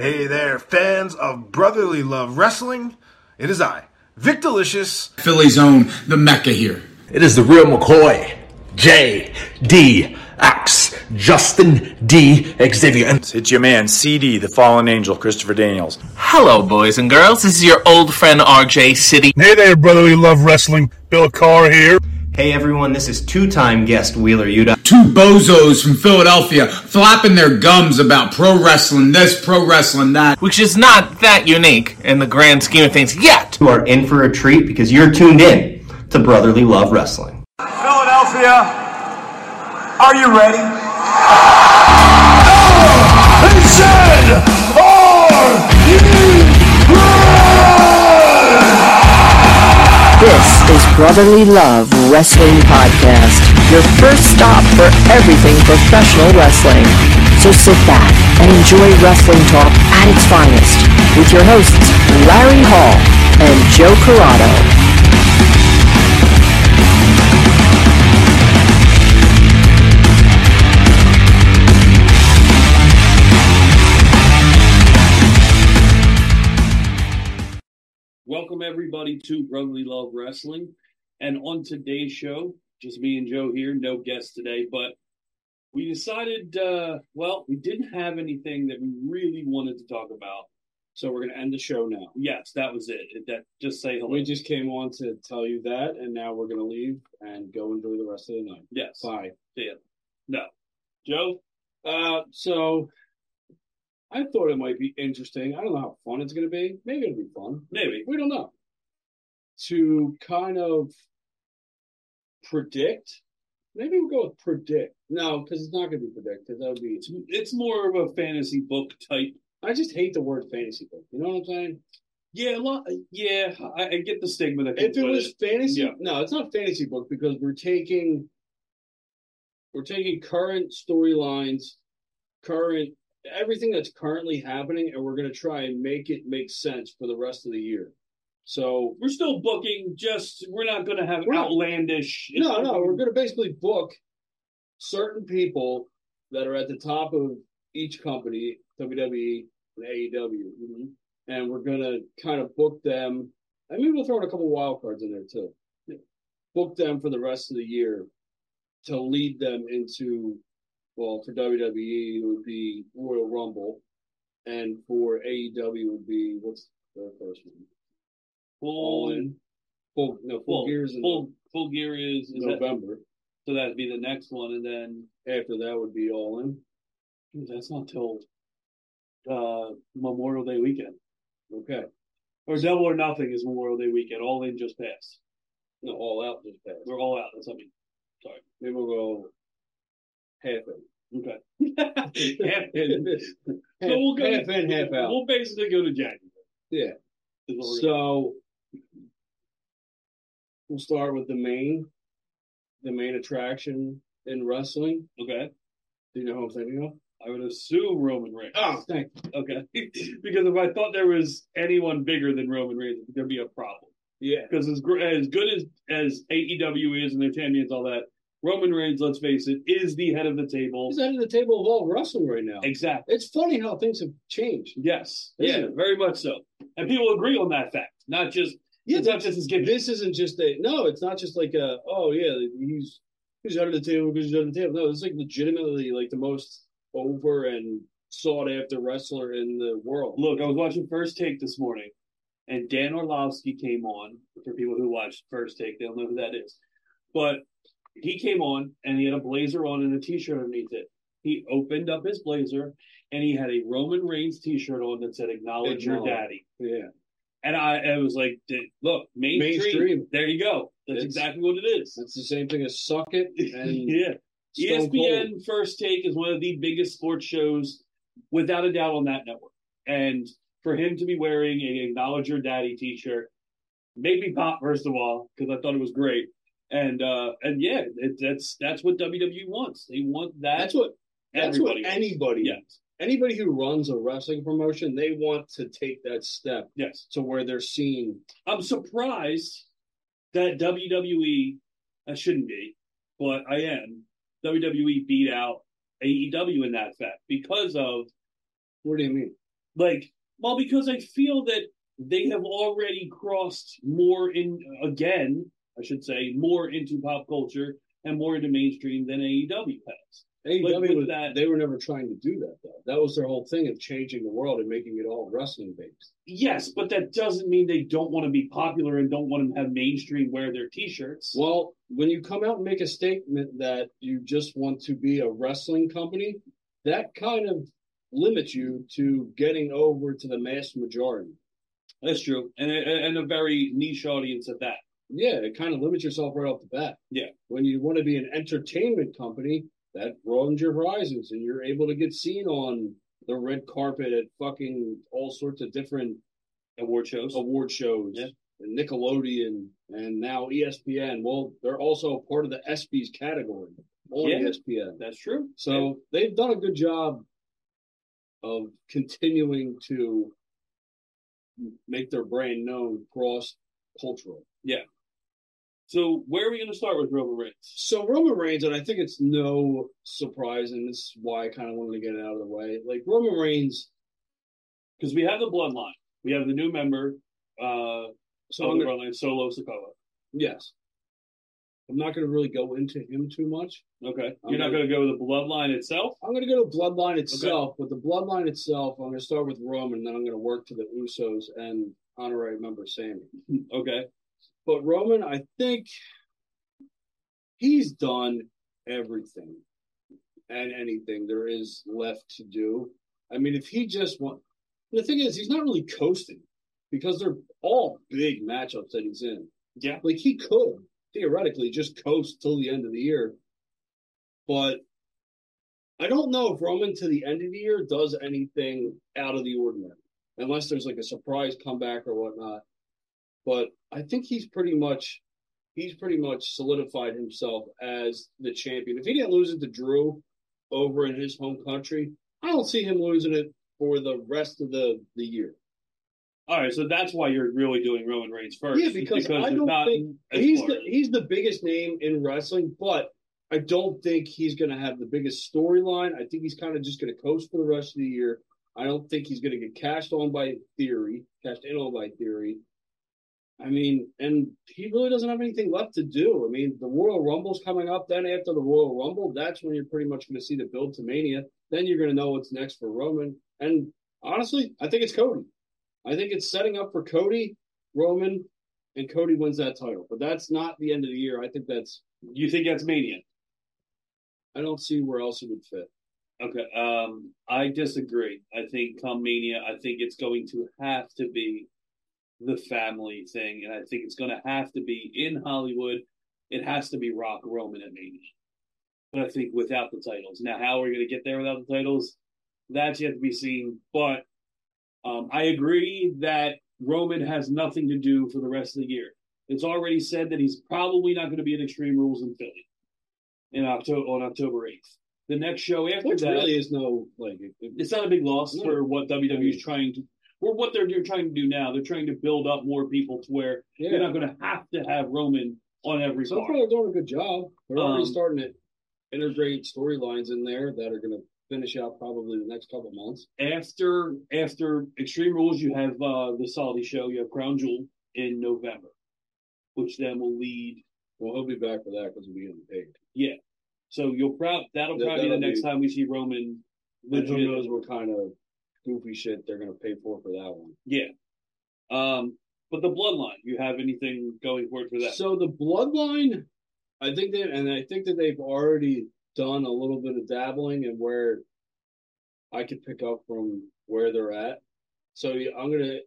Hey there, fans of brotherly love wrestling. It is I, Vic Delicious. Philly's own, the Mecca here. It is the real McCoy, J D X Justin D Xavier. And It's your man, CD, the fallen angel, Christopher Daniels. Hello, boys and girls. This is your old friend RJ City. Hey there, brotherly love wrestling. Bill Carr here. Hey everyone, this is two-time guest Wheeler Yuta. Two bozos from Philadelphia flapping their gums about pro wrestling this, pro wrestling that. Which is not that unique in the grand scheme of things yet. You are in for a treat because you're tuned in to Brotherly Love Wrestling. Philadelphia, are you ready? No! He said, are you ready? This is Brotherly Love Wrestling Podcast, your first stop for everything professional wrestling. So sit back and enjoy wrestling talk at its finest with your hosts, Larry Hall and Joe Corrado. Welcome everybody to Brotherly Love Wrestling. And on today's show, just me and Joe here, no guests today, but we decided uh well, we didn't have anything that we really wanted to talk about. So we're going to end the show now. Yes, that was it. It- That just say hello. We just came on to tell you that, and now we're going to leave and go enjoy the rest of the night. yes. Bye. See ya. No. Joe? Uh, so I thought it might be interesting. I don't know how fun it's going to be. Maybe it'll be fun. Maybe. We don't know. To kind of predict. Maybe we'll go with predict. No, because it's not going to be predicted. that would be. It's it's more of a fantasy book type. I just hate the word fantasy book. You know what I'm saying? Yeah, a lot yeah, I, I get the stigma that If it was fantasy, Yeah. no, it's not fantasy book because we're taking we're taking current storylines, current everything that's currently happening, and we're going to try and make it make sense for the rest of the year. So We're still booking, just we're not going to have We're outlandish. it's no, no, we're going to basically book certain people that are at the top of each company, WWE and AEW, Mm-hmm. and we're going to kind of book them. I mean, we'll throw in a couple wild cards in there too. Book them for the rest of the year to lead them into, well, for WWE it would be Royal Rumble, and for AEW it would be what's the first one? All in. Full no full, full gears in full full gear is, is that, November. so that'd be the next one, and then After that would be all in. that's not till uh Memorial Day weekend. Okay. Or double or nothing is Memorial Day weekend. All in just passed. No, all out just passed. We're all out. That's what I mean. Sorry. Maybe we'll go half in. Okay. half in. half, So we'll go half in, half out. We'll basically go to January. yeah. is what we're So we'll start with the main, the main attraction in wrestling. okay. Do you know who I'm thinking of? I would assume Roman Reigns. Oh, thank Okay. because if I thought there was anyone bigger than Roman Reigns, there'd be a problem. Yeah. Because as as good as as AEW is and their champions, all that, Roman Reigns, let's face it, is the head of the table. He's at the table of all wrestling right now. Exactly. It's funny how things have changed. Yes. Yeah. it? Very much so. And people agree on that fact. Not just. Yeah, it's not just his. This isn't just a no. It's not just like a oh yeah he's he's out of the table because he's out of the table. No, it's like legitimately like the most over and sought after wrestler in the world. Look, I was watching First Take this morning, and Dan Orlovsky came on. For people who watched First Take, they'll know who that is. But he came on, and he had a blazer on and a T-shirt underneath it. He opened up his blazer, and he had a Roman Reigns T-shirt on that said "Acknowledge your daddy." Yeah, And I, I was like, "Look, mainstream. Mainstream. There you go. That's It's- exactly what it is." It's the same thing as suck it and yeah. Stone ESPN Cold. First Take is one of the biggest sports shows, without a doubt, on that network. And for him to be wearing a "Acknowledge Your Daddy" T-shirt made me pop. First of all, because I thought it was great, and uh and yeah, it, that's that's what WWE wants. They want that. That's what that's what wants. anybody Yes. anybody who runs a wrestling promotion they want to take that step Yes, to where they're seen. I'm surprised that WWE. I shouldn't be, but I am. WWE beat out AEW in that fact because of What do you mean? Like, well, because I feel that they have already crossed more in again, I should say, more into pop culture and more into mainstream than AEW has. AEW was, that- they were never trying to do that though. That was their whole thing of changing the world and making it all wrestling based. Yes, but that doesn't mean they don't want to be popular and don't want to have mainstream wear their T-shirts. Well, when you come out and make a statement that you just want to be a wrestling company, that kind of limits you to getting over to the mass majority. That's true, and and a very niche audience at that. Yeah, it kind of limits yourself right off the bat. Yeah. When you want to be an entertainment company, that broadens your horizons and you're able to get seen on the red carpet at fucking all sorts of different award shows. Award shows. Yeah. And Nickelodeon and now ESPN. Well, they're also part of the ESPYs category on Yeah. ESPN. That's true. So they've done a good job of continuing to make their brand known cross cultural. Yeah. So where are we going to start with Roman Reigns? So Roman Reigns, and I think it's no surprise, and this is why I kind of wanted to get it out of the way. Like Roman Reigns, because we have the bloodline, we have the new member, uh, So the bloodline, Solo Sikoa. yes, I'm not going to really go into him too much. Okay, I'm you're not gonna- going to go with the bloodline itself. I'm going to go to Bloodline itself, but the Bloodline itself, I'm going to start with Roman, and then I'm going to work to the Usos and honorary member Sami. Okay, But Roman, I think he's done everything and anything there is left to do. I mean, if he just want, the thing is, he's not really coasting because they're all big matchups that he's in. Yeah. Like he could theoretically just coast till the end of the year. But I don't know if Roman to the end of the year does anything out of the ordinary, unless there's like a surprise comeback or whatnot. But I think he's pretty much he's pretty much solidified himself as the champion. If he didn't lose it to Drew over in his home country, I don't see him losing it for the rest of the the year. all right. So that's why you're really doing Roman Reigns first. Yeah, because, I don't think he's the he's the biggest name in wrestling, but I don't think he's going to have the biggest storyline. I think he's kind of just going to coast for the rest of the year. I don't think he's going to get cashed on by Theory, cashed in on by Theory. I mean, and he really doesn't have anything left to do. I mean, the Royal Rumble's coming up. Then after the Royal Rumble, that's when you're pretty much going to see the build to Mania. Then you're going to know what's next for Roman. And honestly, I think it's Cody. I think it's setting up for Cody, Roman, and Cody wins that title. But that's not the end of the year. I think that's. You think that's Mania? I don't see where else it would fit. Okay. Um, I disagree. I think come Mania, I think it's going to have to be the family thing, and I think it's going to have to be in Hollywood. It has to be Rock Roman at Mania. But I think without the titles. Now, how are we going to get there without the titles? That's yet to be seen. But um, I agree that Roman has nothing to do for the rest of the year. It's already said that he's probably not going to be in Extreme Rules in Philly in October on October eighth. The next show after Which that really is no like. It, it- it's not a big loss No. for what WWE is trying to, or what they're, they're trying to do now. They're trying to build up more people to where Yeah. you're not going to have to have Roman on every so far, they're doing a good job. They're already Um, starting to integrate storylines in there that are going to finish out probably the next couple months. After after Extreme Rules, you have uh, the Saudi show. You have Crown Jewel in November, which then will lead. Well, he'll be back for that because he'll be getting paid. Yeah, so you'll probably that'll Yeah, probably be that'll the next be- time we see Roman. And who knows what kind of goofy shit they're going to pay for for that one. Yeah. Um, but the Bloodline, you have anything going forward for that? So the bloodline, I think that, and I think that they've already done a little bit of dabbling and where I could pick up from where they're at. So yeah, I'm gonna,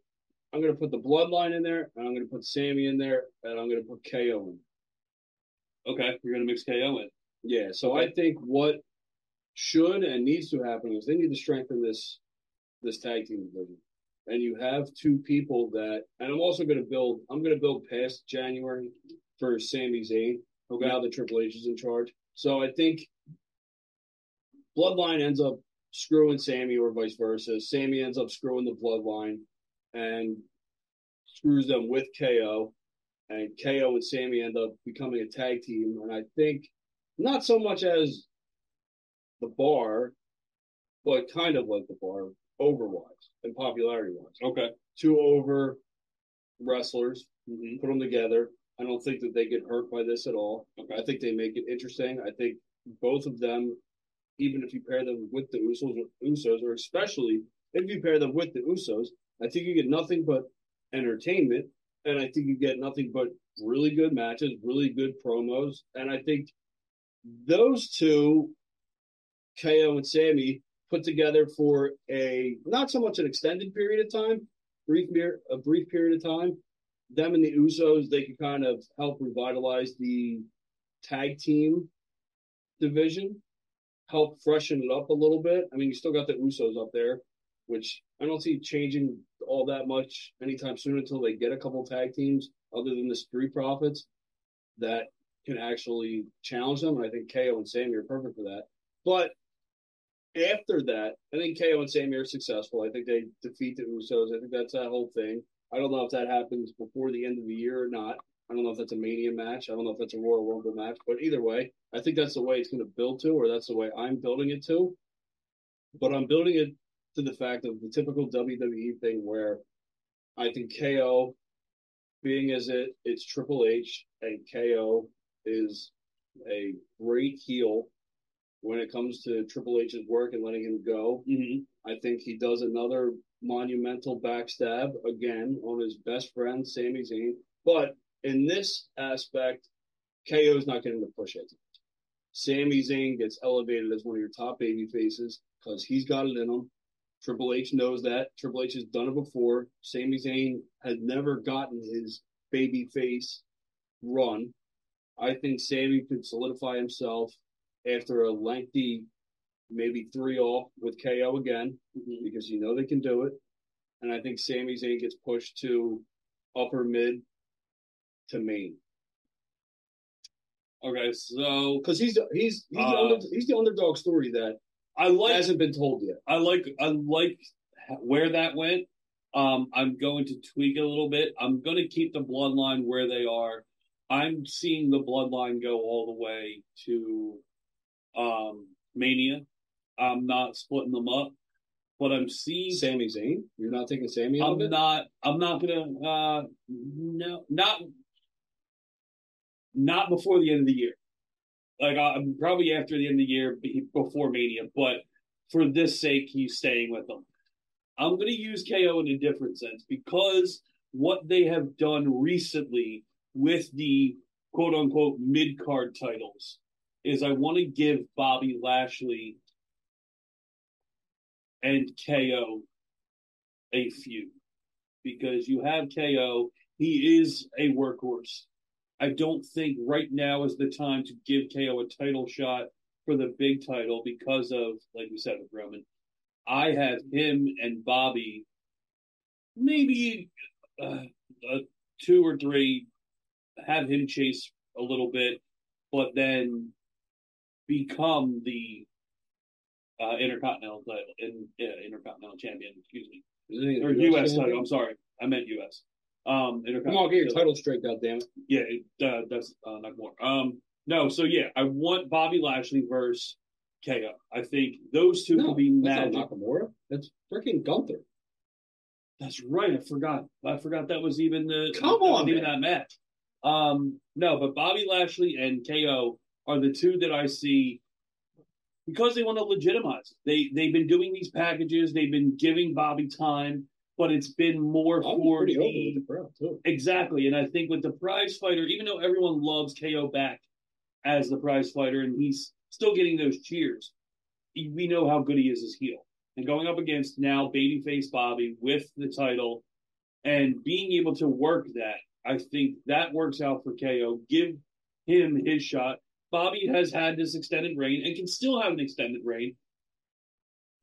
I'm gonna put the bloodline in there, and I'm gonna put Sami in there, and I'm gonna put KO in. okay, you're going to mix KO in. Yeah. So I think what should and needs to happen is they need to strengthen this, this tag team division. And you have two people that, and I'm also going to build. I'm going to build past January for Sami Zayn. Okay. Now that Triple H is in charge, so I think Bloodline ends up screwing Sami or vice versa. Sami ends up screwing the Bloodline and screws them with KO, and KO and Sami end up becoming a tag team. And I think not so much as the bar, but kind of like the bar, overwise. and popularity wise. Okay. Two over wrestlers, Mm-hmm. put them together. I don't think that they get hurt by this at all. Okay. I think they make it interesting. I think both of them, even if you pair them with the Usos, Usos, or especially if you pair them with the Usos, I think you get nothing but entertainment, and I think you get nothing but really good matches, really good promos, and I think those two, KO and Sami, put together for a not so much an extended period of time, brief a brief period of time. Them and the Usos, they could kind of help revitalize the tag team division, help freshen it up a little bit. I mean, you still got the Usos up there, which I don't see changing all that much anytime soon until they get a couple tag teams other than the Street Profits that can actually challenge them. And I think KO and Sami are perfect for that. But after that, I think KO and Sami are successful. I think they defeat the Usos. I think that's that whole thing. I don't know if that happens before the end of the year or not. I don't know if that's a Mania match. I don't know if that's a Royal Rumble match. But either way, I think that's the way it's going to build to, or that's the way I'm building it to. But I'm building it to the fact of the typical WWE thing where I think KO, being as it it's Triple H, and KO is a great heel when it comes to Triple H's work and letting him go. Mm-hmm. I think he does another monumental backstab again on his best friend, Sami Zayn. But in this aspect, KO is not getting the push it. Sami Zayn gets elevated as one of your top baby faces because he's got it in him. Triple H knows that. Triple H has done it before. Sami Zayn has never gotten his baby face run. I think Sami could solidify himself after a lengthy, maybe three off with KO again, because you know they can do it. And I think Sami Zayn gets pushed to upper mid to main. Okay, so because he's he's he's, Uh, the under, he's the underdog story that I like hasn't been told yet. I like I like where that went. Um, I'm going to tweak it a little bit. I'm going to keep the bloodline where they are. I'm seeing the bloodline go all the way to um, Mania. I'm not splitting them up, but I'm seeing Sami Zayn. You're not taking Sami out I'm of it. not. I'm not gonna. Uh, no, not not before the end of the year. Like I'm probably after the end of the year, before Mania. But for this sake, he's staying with them. I'm gonna use KO in a different sense because what they have done recently with the quote unquote mid card titles is I want to give Bobby Lashley and KO a feud because you have KO. He is a workhorse. I don't think right now is the time to give KO a title shot for the big title because of, like we said with Roman. I have him and Bobby, maybe uh, uh, two or three, have him chase a little bit, but then become the uh, Intercontinental title, in, uh, Intercontinental Champion, excuse me Isn't he the or US champion? title. I'm sorry, I meant U.S. Um, Come on, get your title straight, goddammit. Yeah, it, uh, that's uh, not more. Um, no, so yeah, I want Bobby Lashley versus KO. I think those two No, could be magic. Nakamura. That's freaking Gunther. That's right. I forgot. I forgot that was even the Come on, even man. that match. Um, no, but Bobby Lashley and KO are the two that I see because they want to legitimize. They they've been doing these packages. They've been giving Bobby time, but it's been more Bobby's for the the crowd too. Exactly. And I think with the prize fighter, even though everyone loves KO back as the prize fighter and he's still getting those cheers, we know how good he is as heel. And going up against now babyface Bobby with the title and being able to work that, I think that works out for KO. Give him his shot. Bobby has had this extended reign and can still have an extended reign.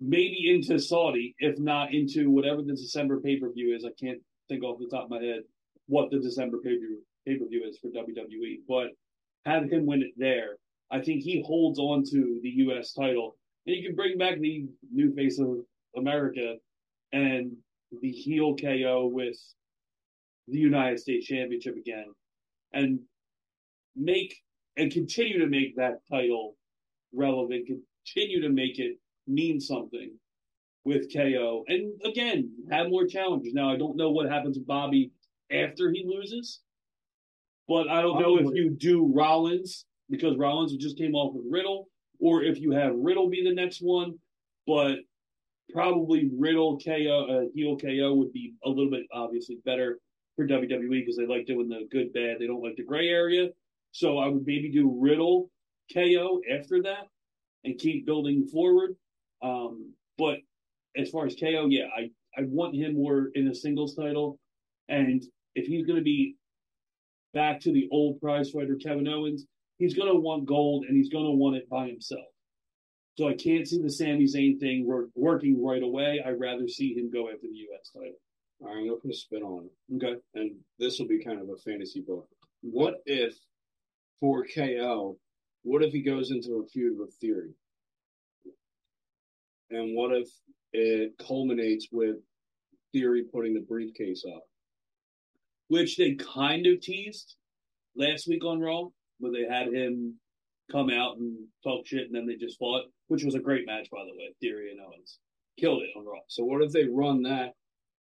Maybe into Saudi, if not into whatever the December pay per view is. I can't think off the top of my head what the December pay per view is for WWE, but have him win it there. I think he holds on to the U.S. title, and you can bring back the new face of America and the heel KO with the United States Championship again, and make and continue to make that title relevant, continue to make it mean something. with KO, and again have more challenges. Now I don't know what happens with Bobby after he loses, but I don't know if you do Rollins because Rollins just came off with Riddle, or if you have Riddle be the next one. But probably Riddle KO, uh, heel KO would be a little bit obviously better for WWE because they like doing the good bad. They don't like the gray area. So I would maybe do Riddle KO after that and keep building forward. Um, but as far as KO, yeah, I, I want him more in a singles title. And if he's going to be back to the old prize fighter Kevin Owens, he's going to want gold and he's going to want it by himself. So I can't see the Sami Zayn thing wor- working right away. I'd rather see him go after the U.S. title. All right, I'm gonna put a spin on it. Okay. And this will be kind of a fantasy book. What if for KO, what if he goes into a feud with Theory? And what if it culminates with Theory putting the briefcase up? which they kind of teased last week on Raw, where they had him come out and talk shit, and then they just fought, which was a great match, by the way. Theory and Owens killed it on Raw. So what if they run that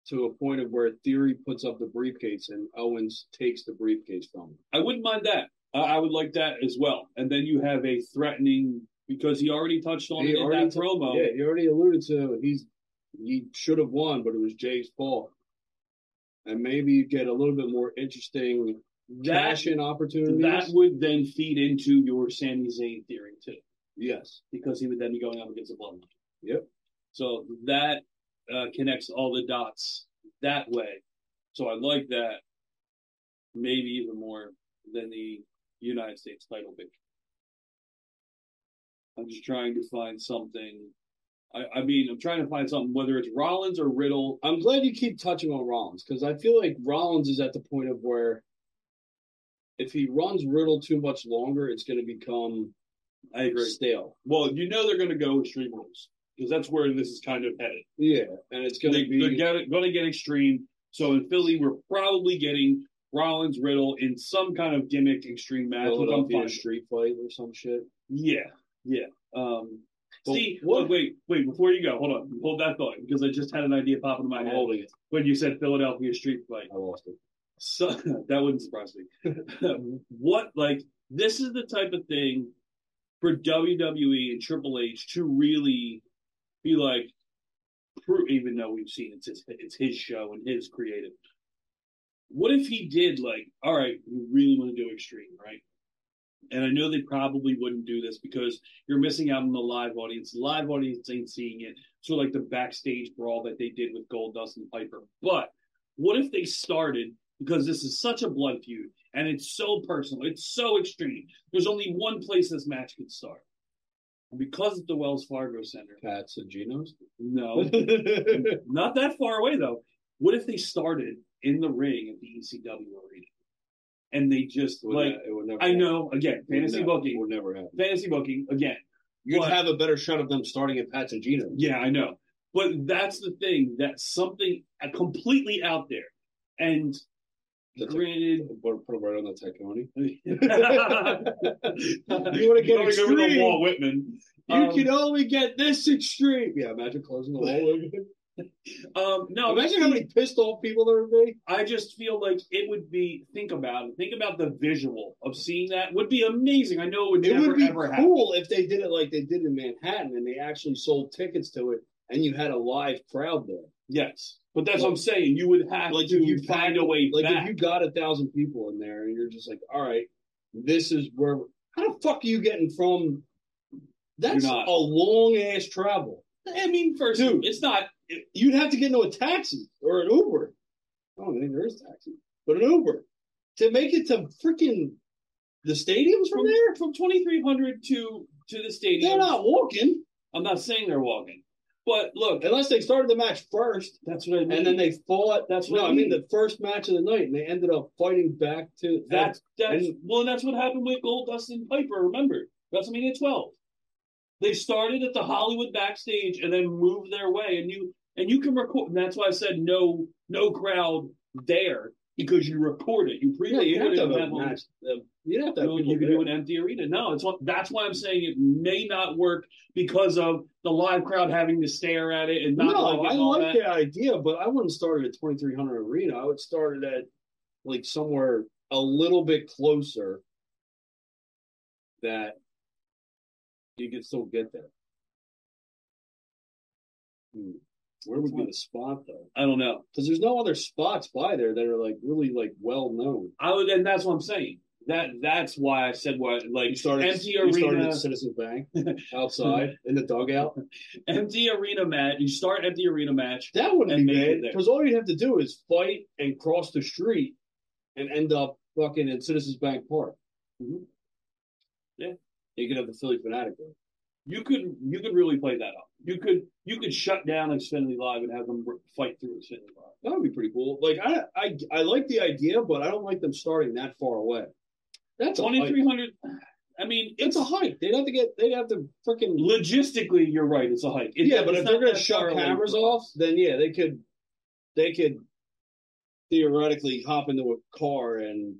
to a point of where Theory puts up the briefcase and Owens takes the briefcase from him? I wouldn't mind that. I, I would like that as well. And then you have a threatening because he already touched on He it in already that t- promo. Yeah, he already alluded to he's he should have won, but it was Jay's fault. And maybe you get a little bit more interesting cash in opportunities. that would then feed into your Sami Zayn theory too, yes. because he would then be going up against a bloodline. Yep. So that uh, connects all the dots that way. So I like that maybe even more than the United States title picture. I'm just trying to find something. I, I mean, I'm trying to find something, whether it's Rollins or Riddle. I'm glad you keep touching on Rollins because I feel like Rollins is at the point of where if he runs Riddle too much longer, it's going to become I agree. stale. Well, you know they're going to go extreme rules because that's where this is kind of headed. Yeah, and it's going to be they're going to get extreme. So in Philly, we're probably getting Rollins Riddle in some kind of gimmick extreme match. Which I'm Philadelphia fine. street fight or some shit. Yeah, yeah. Um, But see, what- wait, wait. Before you go, hold on, hold that thought because I just had an idea pop into my I'm head holding it. when you said Philadelphia street fight. I lost it. So that wouldn't surprise me. what like this is the type of thing for WWE and Triple H to really be like, even though we've seen it's his, it's his show and his creative. What if he did like, all right, we really want to do extreme, right? And I know they probably wouldn't do this because you're missing out on the live audience. The live audience ain't seeing it. So like the backstage brawl that they did with Goldust and Piper. But what if they started because this is such a blood feud and it's so personal, it's so extreme. There's only one place this match could start. And because it's the Wells Fargo Center, Pats and Geno's. no, not that far away though. What if they started in the ring at the ECW arena and they just Would like ne- it would never I happen. know again fantasy booking, would never happen. fantasy booking again. You'd But- have a better shot of them starting at Pats and Geno's. Yeah, I know. But that's the thing. That's something completely out there. And the granted, Put, put them right on the Tacony. you wanna get Over the extreme? Walt Whitman. You Um, can only get this extreme. Yeah, imagine closing the wall. Um, no, imagine how many pissed off people there would be. I just feel like it would be. Think about it. Think about the visual of seeing that would be amazing. I know it would It never would be ever happen. cool if they did it like they did in Manhattan and they actually sold tickets to it and you had a live crowd there. Yes, but that's what I'm saying. You would have Like to if you find a way like back. if you got a thousand people in there and you're just like, all right, this is where. How the fuck are you getting from? That's a long ass travel. I mean, first, Dude. it's not. You'd have to get into a taxi or an Uber. I don't think there is a taxi, but an Uber to make it to freaking the stadiums from From there. from 2300 to to the stadium. They're not walking I'm not saying they're walking, but look, unless they started the match first. that's what I mean. And then they fought. That's what no, I mean the first match of the night, and they ended up fighting back to That's that's and- well, and that's what happened with Goldust and Piper. Remember WrestleMania 12? They started at the Hollywood backstage and then moved their way, and you and you can record. And that's why I said no, no crowd there because you record it. You Yeah, pre-record you have to have a have. Uh, You'd have to have you, you can do an empty arena. No, it's what, that's why I'm saying it may not work because of the live crowd having to stare at it and not no, I like that. the idea, but I wouldn't start it at 2300 Arena. I would start it at like somewhere a little bit closer that you could still get there. Hmm. Where would be the spot though? I don't know. Because there's no other spots by there that are like really like well known. I would, and that's what I'm saying. That that's why I said what like You started, empty you started arena, at Citizens Bank outside in the dugout. empty arena match. You start empty arena match. That wouldn't be bad because all you'd have to do is fight and cross the street and end up fucking in Citizens Bank Park. Mhm. Yeah. You could have the Phillie Phanatic there. You could you could really play that up. You could you could shut down Xfinity Live and have them fight through Xfinity Live. That would be pretty cool. Like I, I, I like the idea, but I don't like them starting that far away. That's Twenty three hundred. I mean, It's a hike. They'd have to get. They'd have to freaking. logistically. You're right. It's a hike. It- yeah, but if they're going to shut far away cameras off, then yeah, they could. They could theoretically hop into a car and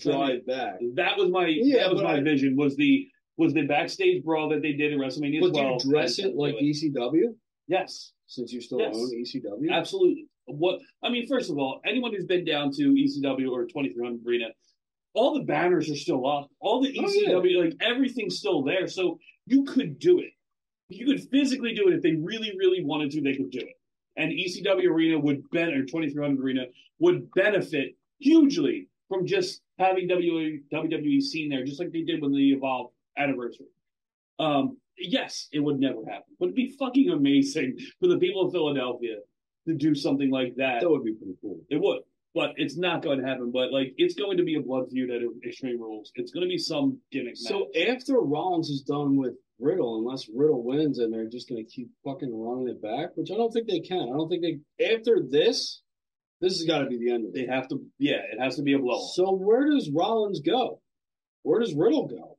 drive back. That was my Yeah, that was my I- vision. Was the was the backstage brawl that they did in WrestleMania But 12. do you dress it like ECW? yes, Since you still Yes. own ECW, absolutely. What I mean, first of all, anyone who's been down to ECW or 2300 Arena, all the banners are still up. All the Oh, ECW, like everything's still there. So you could do it. You could physically do it if they really, really wanted to. They could do it. And ECW Arena would ben or 2300 Arena would benefit hugely from just having WWE, WWE seen there, just like they did when they Evolve anniversary. Um, yes, it would never happen, but it'd be fucking amazing for the people of Philadelphia to do something like that. that would be pretty cool. It would, but it's not going to happen. But like, it's going to be a blood feud at Extreme Rules. It's going to be some gimmick So match. after Rollins is done with Riddle, unless Riddle wins and they're just going to keep fucking running it back, which I don't think they can. I don't think they. After this, this has got to be the end of it. They have to, yeah, it has to be a blow. So where does Rollins go? Where does Riddle go?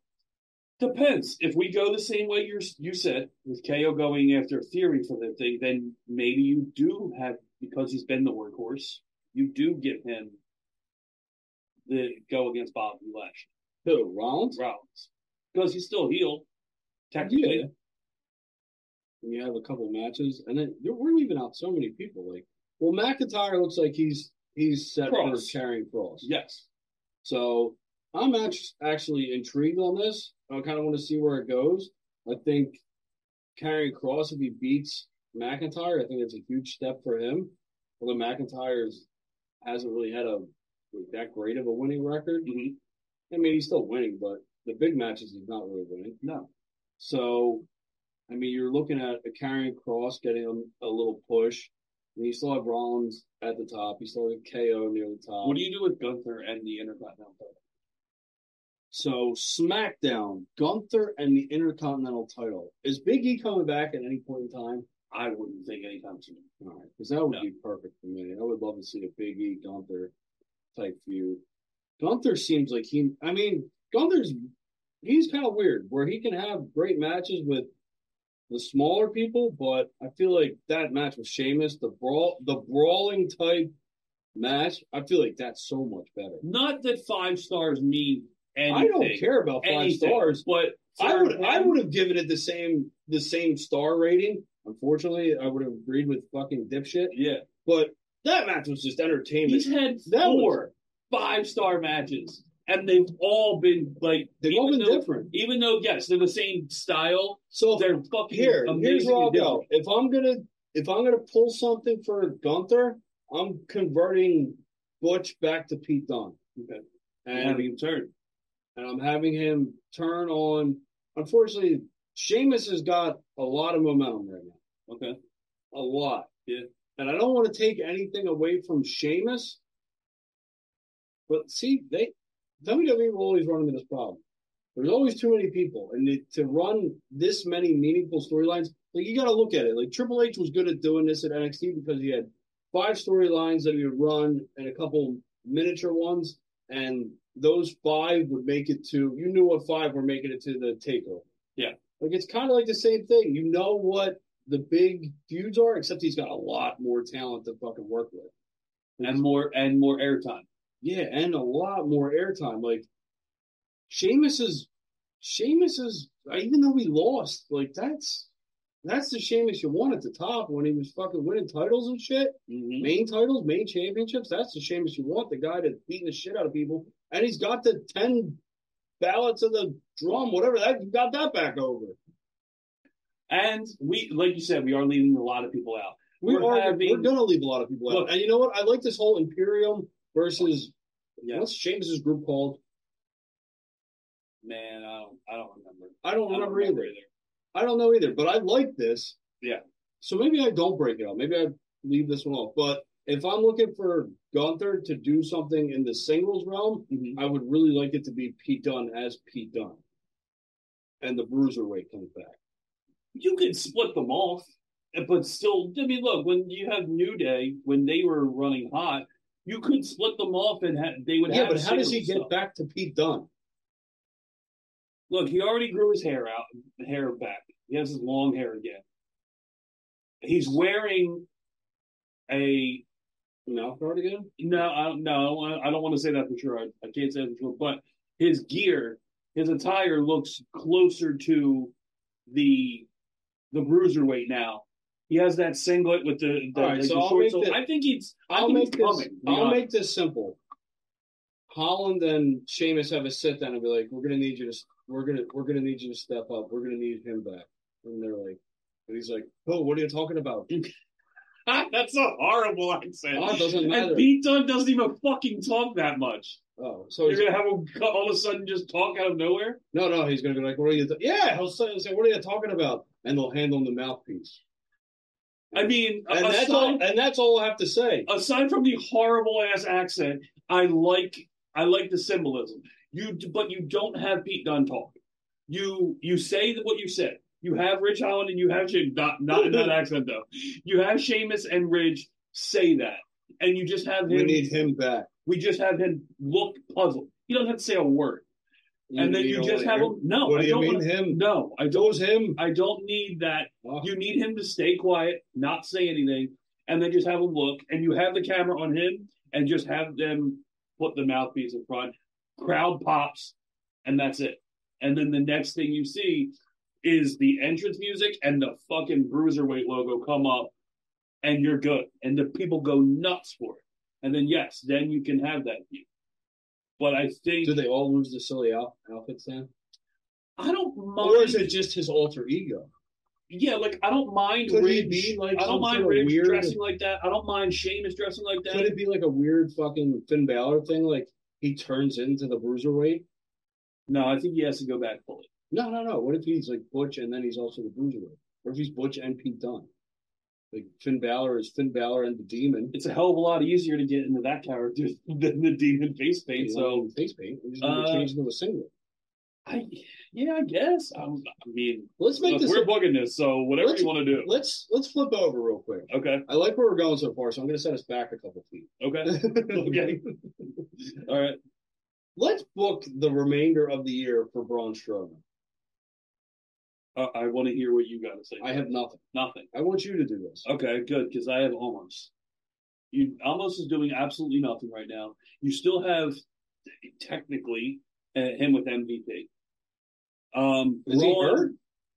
Depends. If we go the same way you you said with KO going after Theory for the thing, then maybe you do have because he's been the workhorse. You do give him the go against Bobby Lashley, Who Rollins? Rollins, because he's still heel technically. Yeah. And you have a couple matches, and then we're leaving out so many people. Like, well, McIntyre looks like he's he's set Kross. for Karrion Kross. Yes. So I'm actually intrigued on this. I kind of want to see where it goes. I think Karrion Kross if he beats McIntyre, I think it's a huge step for him. Although McIntyre's hasn't really had a like, that great of a winning record. hmm I mean, he's still winning, but the big matches he's not really winning. No. So, I mean, you're looking at a Karrion Kross getting a, a little push. And you still have Rollins at the top. You still have KO near the top. What do you do with Gunther and the Intercontinental? So SmackDown, Gunther and the Intercontinental title. Is Big E coming back at any point in time? I wouldn't think anytime soon. All right, because that would No. be perfect for me. I would love to see a Big E Gunther type feud. Gunther seems like he. I mean, Gunther's he's kind of weird where he can have great matches with the smaller people, but I feel like that match with Sheamus, the brawl, the brawling type match, I feel like that's so much better. Not that five stars mean anything. I don't care about five anything, stars. but I would I would have given it the same the same star rating. Unfortunately, I would have agreed with fucking dipshit. Yeah, But that match was just entertainment. he's had That four five star matches, and they've all been like They've all been though- different. Even though yes, they're the same style, So they're fucking here, here's where I'll go. If I'm gonna if I'm gonna pull something for Gunther, I'm converting Butch back to Pete Dunne. Okay. And And having him turn. And I'm having him turn on. Unfortunately, Sheamus has got a lot of momentum right now, Okay. a lot. Yeah. And I don't want to take anything away from Sheamus, but see, they WWE will always run into this problem. There's always too many people, and to run this many meaningful storylines, like you got to look at it. Like Triple H was good at doing this at NXT because he had five storylines that he would run and a couple miniature ones, and those five would make it to. You knew what five were making it to the takeover. Yeah. like it's kind of like the same thing. You know what the big feuds are, except he's got a lot more talent to fucking work with. and more and more airtime. Yeah, and a lot more airtime. Like Sheamus is Sheamus is even though he lost, like that's that's the Sheamus you want at the top when he was fucking winning titles and shit. Mm-hmm. Main titles, main championships. That's the Sheamus you want. The guy that's beating the shit out of people. And he's got the ten ballots of the drum, whatever that got that back over. And we, like you said, we are leaving a lot of people out. We We're are having- we're gonna leave a lot of people Look- out. And you know what? I like this whole Imperium versus Yeah. what's Sheamus's group called? Man, I don't, I don't remember. I don't I don't remember either. I don't know either, but I like this. Yeah. So maybe I don't break it up. Maybe I leave this one off. But if I'm looking for Gunther to do something in the singles realm, Mhm. I would really like it to be Pete Dunne as Pete Dunne. And the bruiserweight comes back. You could split them off, but still, I mean, look, when you have New Day, when they were running hot, you could split them off and ha- they would Yeah, but how does he get stuff. back to Pete Dunne? Look, he already grew his hair out, hair back. He has his long hair again. He's wearing a Mouth guard again? no, I, no, I I don't want to say that for sure. I, I can't say that for sure. But his gear, his attire looks closer to the the bruiserweight now. He has that singlet with the, the, All right, like so the I'll make the- I think he's. I I'll think make he's this. coming. I'll honest. make this simple. Holland and Sheamus have a sit down and be like, "We're gonna need you to. We're gonna. We're gonna need you to step up. We're gonna need him back." And they're like, and he's like, "Oh, what are you talking about?" That's a horrible accent. Oh, it doesn't matter. And Pete Dunne doesn't even fucking talk that much. Oh, so You're gonna have him all of a sudden just talk out of nowhere? no, no, he's gonna be like, "What are you?" Th-? Yeah, he'll say, he'll say, "What are you talking about?" And they'll hand him the mouthpiece. I mean, And aside, that's all. And that's all I have to say. aside from the horrible ass accent, I like I like the symbolism. You but you don't have Pete Dunne talk. You you say what you said. You have Ridge Holland and you have Shane, not not in that accent though. You have Sheamus and Ridge say that, and you just have him. We need him back. we just have him look puzzled. He doesn't have to say a word, and then you just have him. No, What I do you don't mean wanna- him? No, I don't. Goes him. I don't need that. Oh. You need him to stay quiet, not say anything, and then just have him look. And you have the camera on him, and just have them put the mouthpiece in front. Crowd pops, and that's it. And then the next thing you see is the entrance music and the fucking bruiserweight logo come up, and you're good. And the people go nuts for it. And then yes, then you can have that view. But I think Do they all lose the silly out- outfits then? I don't mind. Or is it just his alter ego? Yeah, like I don't mind Could he Ridge. be, like, I don't mind sort of Ridge weird- dressing like that. I don't mind Sheamus dressing like that. Could it be like a weird fucking Finn Balor thing? Like he turns into the bruiserweight? No, I think he has to go back fully. No, no, no. What if he's like Butch and then he's also the bruiserweight? What if he's Butch and Pete Dunne? Like Finn Balor is Finn Balor and the Demon. It's a hell of a lot easier to get into that character than the demon face paint. So face paint. He's going to Uh, change into a singlet. I, yeah, I guess. I'm, I mean, Let's make look, this. we're booking this, so whatever you want to do. Let's let's flip over real quick. Okay, I like where we're going so far, so I'm going to set us back a couple feet. okay, okay. All right. Let's book the remainder of the year for Braun Strowman. Uh, I want to hear what you got to say. I have nothing. nothing. I want you to do this. Okay, good, because I have Omos. You almost is doing absolutely nothing right now. You still have technically uh, him with MVP. Um, Is he hurt?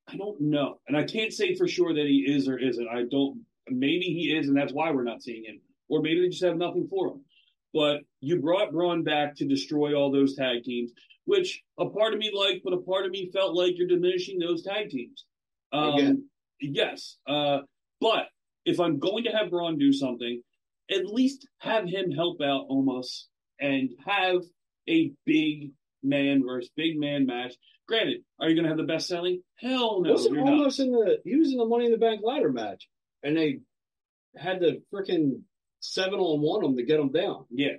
I don't know, and I can't say for sure that he is or isn't. I don't. Maybe he is, and that's why we're not seeing him, or maybe they just have nothing for him. But you brought Braun back to destroy all those tag teams, which a part of me liked, but a part of me felt like you're diminishing those tag teams. Um, Again. Yes, uh, but if I'm going to have Braun do something, at least have him help out Omos and have a big man versus big man match. Granted, are you going to have the best selling? Hell no, Wasn't not. in the he was in the Money in the Bank ladder match, and they had the freaking seven on one of them to get him down. Yeah.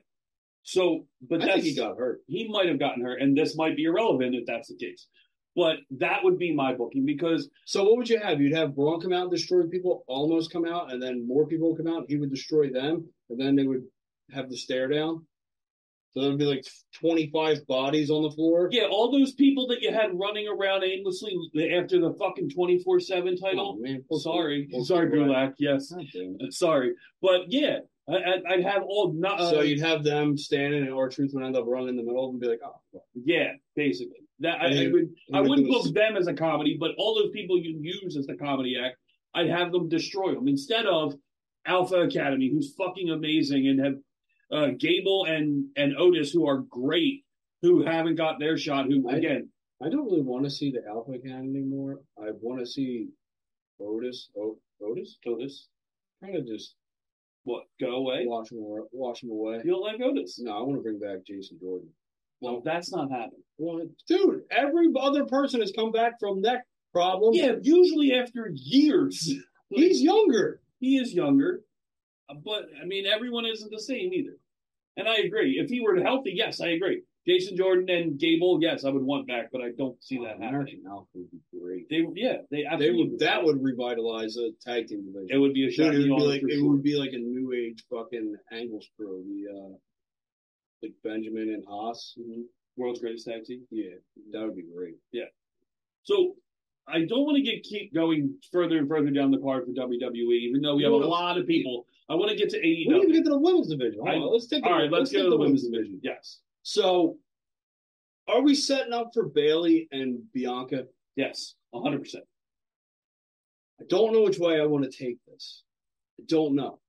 So, but I that's think he got hurt. he might have gotten hurt, and this might be irrelevant if that's the case. But that would be my booking because So what would you have? You'd have Braun come out and destroy people, Omos come out, and then more people would come out. He would destroy them, and then they would have the stare down. So there'd be like twenty five bodies on the floor. yeah, all those people that you had running around aimlessly after the fucking twenty four seven Oh, title. man, sorry, sorry, Gulak. Yes, God damn it. sorry, but yeah, I, I, I'd have all not. Uh, so you'd have them standing, and R-Truth would end up running in the middle and be like, "Oh, fuck." yeah, basically. That I, I would. I wouldn't book them as a comedy, but all those people you use as the comedy act, I'd have them destroy them instead of Alpha Academy, who's fucking amazing, and have uh, Gable and and Otis, who are great, who haven't got their shot. Who I- again, I don't really want to see the Alpha Academy anymore. I want to see Otis, o- Otis, Otis, kind of just what go away? wash him, away- wash him away. You don't like this. No, I want to bring back Jason Jordan. Well, that's not happening. Well, dude, every other person has come back from that problem. Yeah, usually after years. he's younger. He is younger, but I mean, everyone isn't the same either. And I agree. If he were healthy, yes, I agree. Jason Jordan and Gable, yes, I would want back, but I don't see that happening. American Alpha would be great. They, yeah, they They absolutely. would that would revitalize a tag team division. It would be a Dude, shot it in would be arm like for it sure. would be like a new age fucking Angles screw. The uh, like Benjamin and Haas. Mhm. World's greatest tag team. Yeah, that would be great. Yeah. So I don't want to get keep going further and further down the card for WWE, even though we have a lot of people. I want to get to We didn't even get to the women's division. Hold I- on, let's take. All the, right, let's get go to the women's division. Yes, So, are we setting up for Bayley and Bianca? yes, hundred percent. I don't know which way I want to take this. I don't know.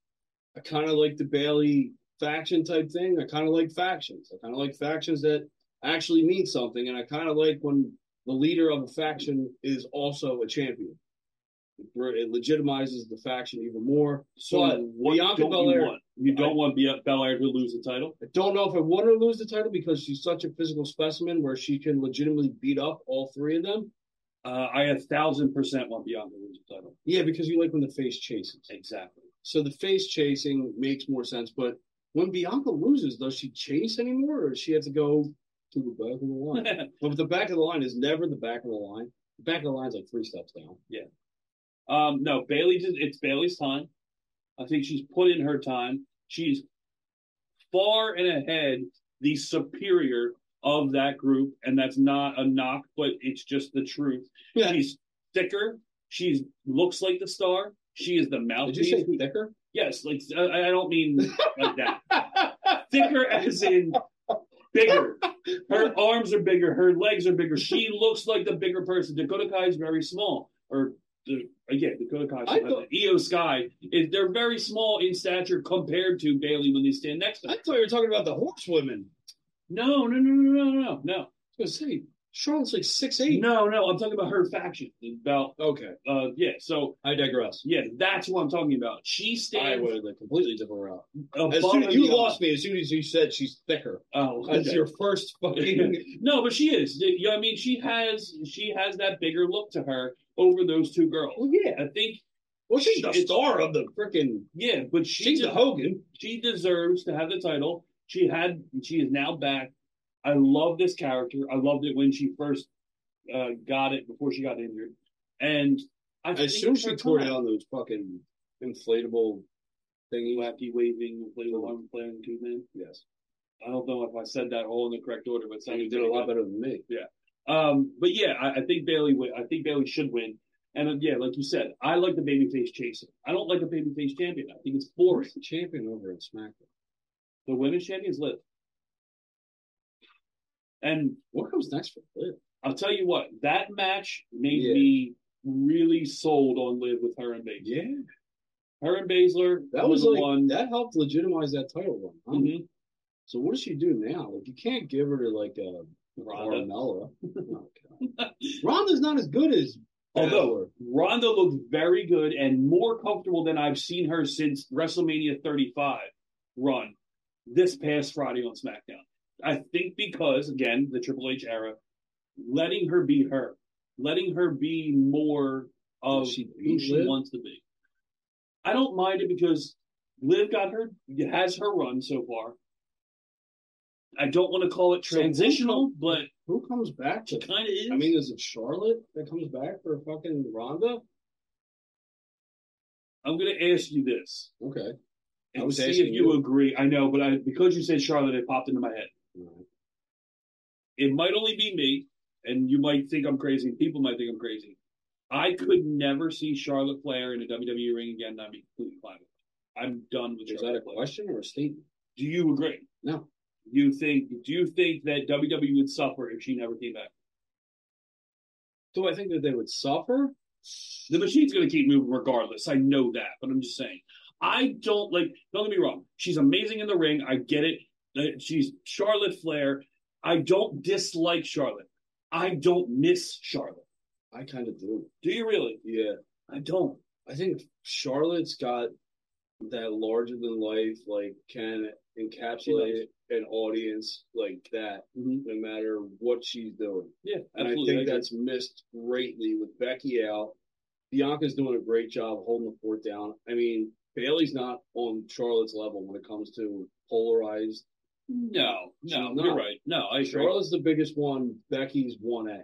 I kind of like the Bayley faction type thing. I kind of like factions. I kind of like factions that actually mean something, and I kind of like when the leader of a faction is also a champion. It, it legitimizes the faction even more. So but what Bianca don't Belair, you want? You don't want Bia- Belair to lose the title. I don't know if I want her to lose the title because she's such a physical specimen where she can legitimately beat up all three of them. Uh, I a thousand percent want Bianca to lose the title. Yeah, because you like when the face chases. Exactly. So the face chasing makes more sense. But when Bianca loses, does she chase anymore, or does she have to go to the back of the line? but the back of the line is never the back of the line. The back of the line's like three steps down. Um, no, Bayley. Did, it's Bayley's time. I think she's put in her time. She's far and ahead the superior of that group, and that's not a knock, but it's just the truth. Yeah. She's thicker. She looks like the star. She is the Did you say thicker? Yes, like I, I don't mean like that. thicker as in bigger. Her arms are bigger. Her legs are bigger. She looks like the bigger person. Dakota Kai is very small. Or the again, Dakota Kai, I thought- Iyo Sky, is they're very small in stature compared to Bayley when they stand next to I her. thought you were talking about the horsewomen. No, no, no, no, no, no, no, I was gonna say Charlotte's like six eight. no, no. I'm talking about her faction. About Okay, uh, yeah. So I digress. yeah, that's what I'm talking about. She I stands went a completely different route. above As soon, and you beyond. lost me as soon as you said she's thicker. Oh, That's okay. your first fucking. no, but she is. You know, I mean, she has she has that bigger look to her over those two girls. Well, yeah. I think, Well, she's the It's- star of the freaking. yeah, but she She's the de- Hogan. she deserves to have the title. She had, she is now back. I love this character. I loved it when she first uh, got it before she got injured, and I soon as she tore time. down those fucking inflatable thingy, wacky waving, inflatable arm playing two men. Yes. I don't know if I said that all in the correct order, but you did a lot better than me. Um, but yeah, I, I think Bayley. Win. I think Bayley should win. And uh, yeah, like you said, I like the babyface chaser. I don't like a babyface champion. I think it's boring. Who's the champion over at SmackDown? The women's champions live. And What comes next for Liv? I'll tell you what, that match made Yeah. me really sold on Liv with her and Baszler. Yeah, Her and Baszler that was the like one. that helped legitimize that title run. huh? Mhm. So what does she do now? Like you can't give her to like a Ronda. Carmella. oh, Ronda's not as good as Although Ronda looked very good and more comfortable than I've seen her since WrestleMania 35 run this past Friday on SmackDown. I think because, again, the Triple H era, letting her be her, letting her be more of she who she Liv? wants to be. I don't mind it because Liv got her, has her run so far. I don't want to call it So transitional, come- but who comes back to kind of is. I mean, is it Charlotte that comes back for fucking Ronda? I'm going to ask you this. Okay. I and was see if you, you. agree. I know, but I because you said Charlotte, it popped into my head. Alright. It might only be me, and you might think I'm crazy. People might think I'm crazy. I could never see Charlotte Flair in a WWE ring again. I'd be completely fine with it. I'm done with Is Charlotte that a Flair. question or a statement? Do you agree? No. You think? Do you think that WWE would suffer if she never came back? Do I think that they would suffer? The machine's going to keep moving regardless. I know that, but I'm just saying. I don't like. Don't get me wrong. She's amazing in the ring. I get it. Uh, She's Charlotte Flair. I don't dislike Charlotte. I don't miss Charlotte. I kind of do. Do you really? Yeah. I don't. I think Charlotte's got that larger than life, like can encapsulate an audience like that, no matter what she's doing. Yeah, And I think agree. that's missed greatly with Becky out. Bianca's doing a great job holding the fort down. I mean, Bayley's not on Charlotte's level when it comes to polarized. No, no. You're right. No, I agree. Charlotte's the biggest one. Becky's one A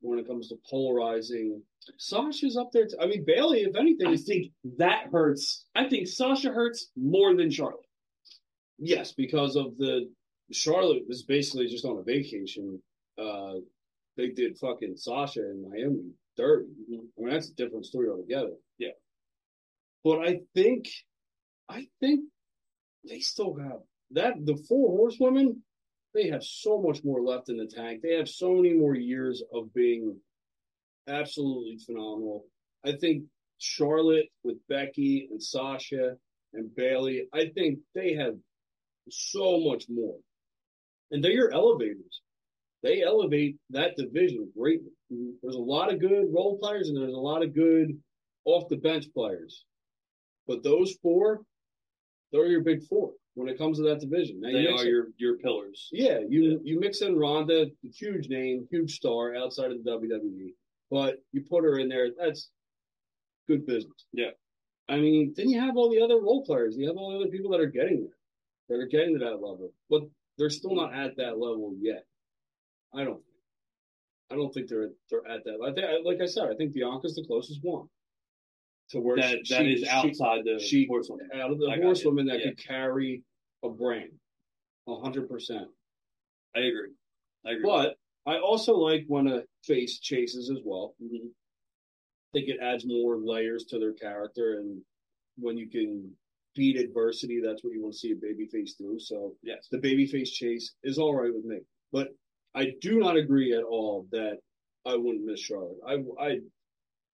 when it comes to polarizing. Sasha's up there. T- I mean, Bayley, if anything, I think that hurts. I think Sasha hurts more than Charlotte. Yes, because of the Charlotte was basically just on a vacation. Uh, they did fucking Sasha in Miami dirty. I mean, that's a different story altogether. Yeah. But I think, I think they still have that. The four horsewomen, they have so much more left in the tank. They have so many more years of being absolutely phenomenal. I think Charlotte with Becky and Sasha and Bayley, I think they have so much more. And they're your elevators. They elevate that division greatly. There's a lot of good role players and there's a lot of good off the bench players. But those four, they're your big four when it comes to that division. Now, They mix are it- your your pillars. yeah, you you mix in Ronda, huge name, huge star outside of the WWE, but you put her in there, that's good business. Yeah. I mean, then you have all the other role players. You have all the other people that are getting there, that are getting to that level, but they're still not at that level yet. I don't. I don't think they're they're at that. I think, like I said, I think Bianca's the closest one to where That she, that she- is outside the she, horsewoman. out of the I you. that Yeah. could carry a brand, a hundred percent. I agree. I agree. But I also like when a face chases as well. Mhm. I think it adds more layers to their character, and when you can beat adversity, that's what you want to see a babyface do. So yes, the babyface chase is all right with me, but I do not agree at all that I wouldn't miss Charlotte. I, I,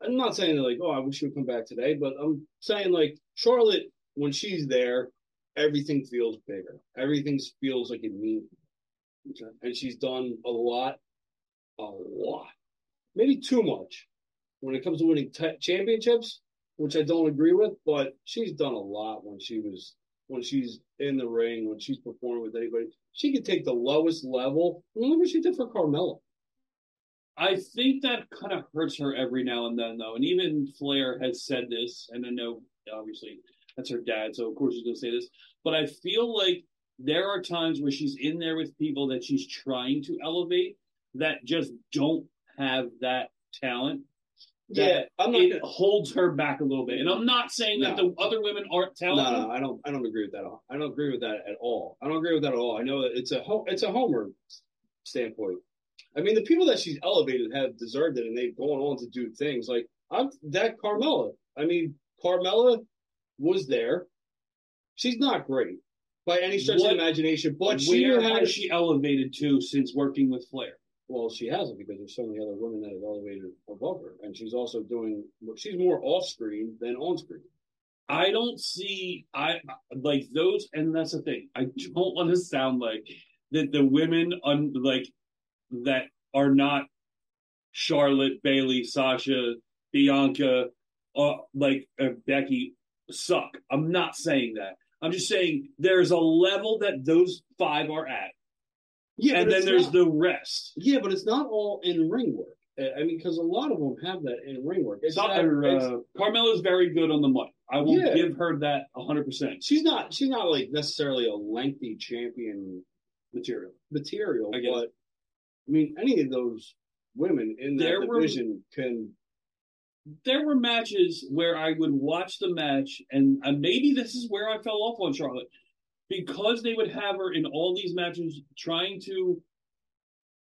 I'm not saying like, oh, I wish she would come back today, but I'm saying like Charlotte, when she's there, everything feels bigger. Everything feels like it means, and she's done a lot, a lot, maybe too much when it comes to winning t- championships, which I don't agree with. But she's done a lot when she was when she's in the ring, when she's performing with anybody. She could take the lowest level. I mean, look what she did for Carmella. I think that kind of hurts her every now and then, though. And even Flair has said this, and I know obviously that's her dad, so of course she's going to say this. But I feel like there are times where she's in there with people that she's trying to elevate that just don't have that talent. That Yeah, it gonna- holds her back a little bit. And I'm not saying that the other women aren't talented. no, no, I don't. I don't agree with that. at all. I don't agree with that at all. I don't agree with that at all. I know that it's a ho- it's a Homer standpoint. I mean, the people that she's elevated have deserved it, and they've gone on to do things like I'm that Carmella. I mean, Carmella was there. She's not great by any stretch What- of the imagination, but she has she elevated to since working with Flair? Well, she hasn't because there's so many other women that have elevated above her, and she's also doing. She's more off screen than on screen. I don't see I like those, and that's the thing. I don't want to sound like that the women on like that are not Charlotte, Bayley, Sasha, Bianca, uh, like uh, Becky suck. I'm not saying that. I'm just saying there's a level that those five are at, Yeah, and then there's not- the rest. Yeah, but it's not all in ring work. I mean, because a lot of them have that in ring work. It's not, or, it's- uh, Carmella's very good on the mic. I will Yeah. give her that 100. percent she's not. She's not like necessarily a lengthy champion material. material, I get it. but I mean, any of those women in that There were- division can. there were matches where I would watch the match, and uh, maybe this is where I fell off on Charlotte because they would have her in all these matches trying to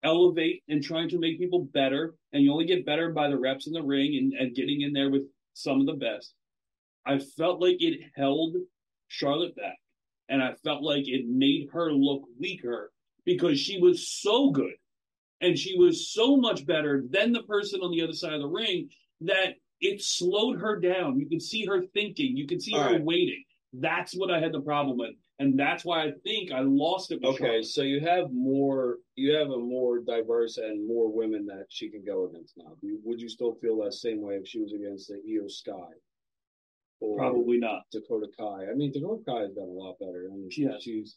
elevate and trying to make people better, and you only get better by the reps in the ring and, and getting in there with some of the best. I felt like it held Charlotte back, and I felt like it made her look weaker because she was so good and she was so much better than the person on the other side of the ring that it slowed her down. You could see her thinking, you could see All her right. waiting. That's what I had the problem with, and that's why I think I lost it. Okay, Charlotte. so you have more, you have a more diverse and more women that she can go against now. Would you still feel that same way if she was against the Iyo Sky? Or Probably not. Dakota Kai. I mean, Dakota Kai has done a lot better. I mean, has. she's,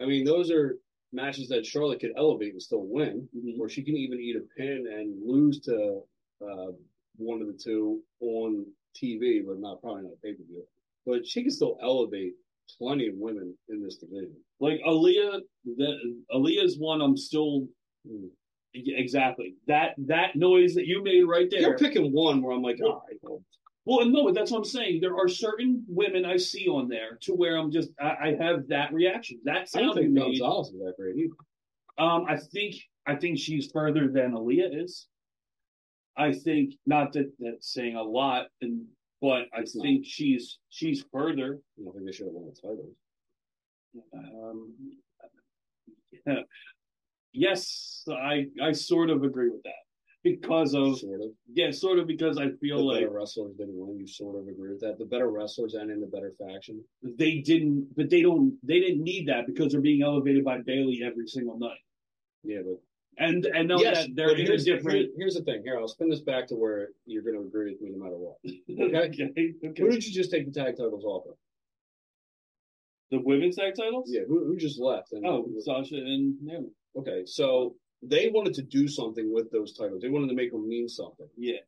I mean, those are matches that Charlotte could elevate and still win, Mhm. or she can even eat a pin and lose to uh, one of the two on TV, but not probably not pay per view. But she can still elevate plenty of women in this division. Like Aaliyah, the, Aaliyah's one. I'm still Mm. Exactly that that noise that you made right there. You're picking one where I'm like, all right, well, Well, no, but that's what I'm saying. There are certain women I see on there to where I'm just I, I have that reaction. That I don't think made. Gonzalez is that great either. Um, I think I think she's further than Aaliyah is. I think not that that's saying a lot, and but I It's not. think she's she's further. I don't think they should have won the titles. Um, yeah. yes, I I sort of agree with that because of Sort of. yeah, sort of because I The feel like better wrestlers didn't win. You sort of agree with that. The better wrestlers and in the better faction. they didn't, but they don't they didn't need that because they're being elevated by Bayley every single night, Yeah, but and and know yes, that they're in a different. here- here's the thing. Here, I'll spin this back to where you're going to agree with me no matter what. okay, okay. Who did you just take the tag titles off of? The women's tag titles? Yeah, who, who just left? And, Oh, Sasha and Naomi. okay. So they wanted to do something with those titles. They wanted to make them mean something. Yeah.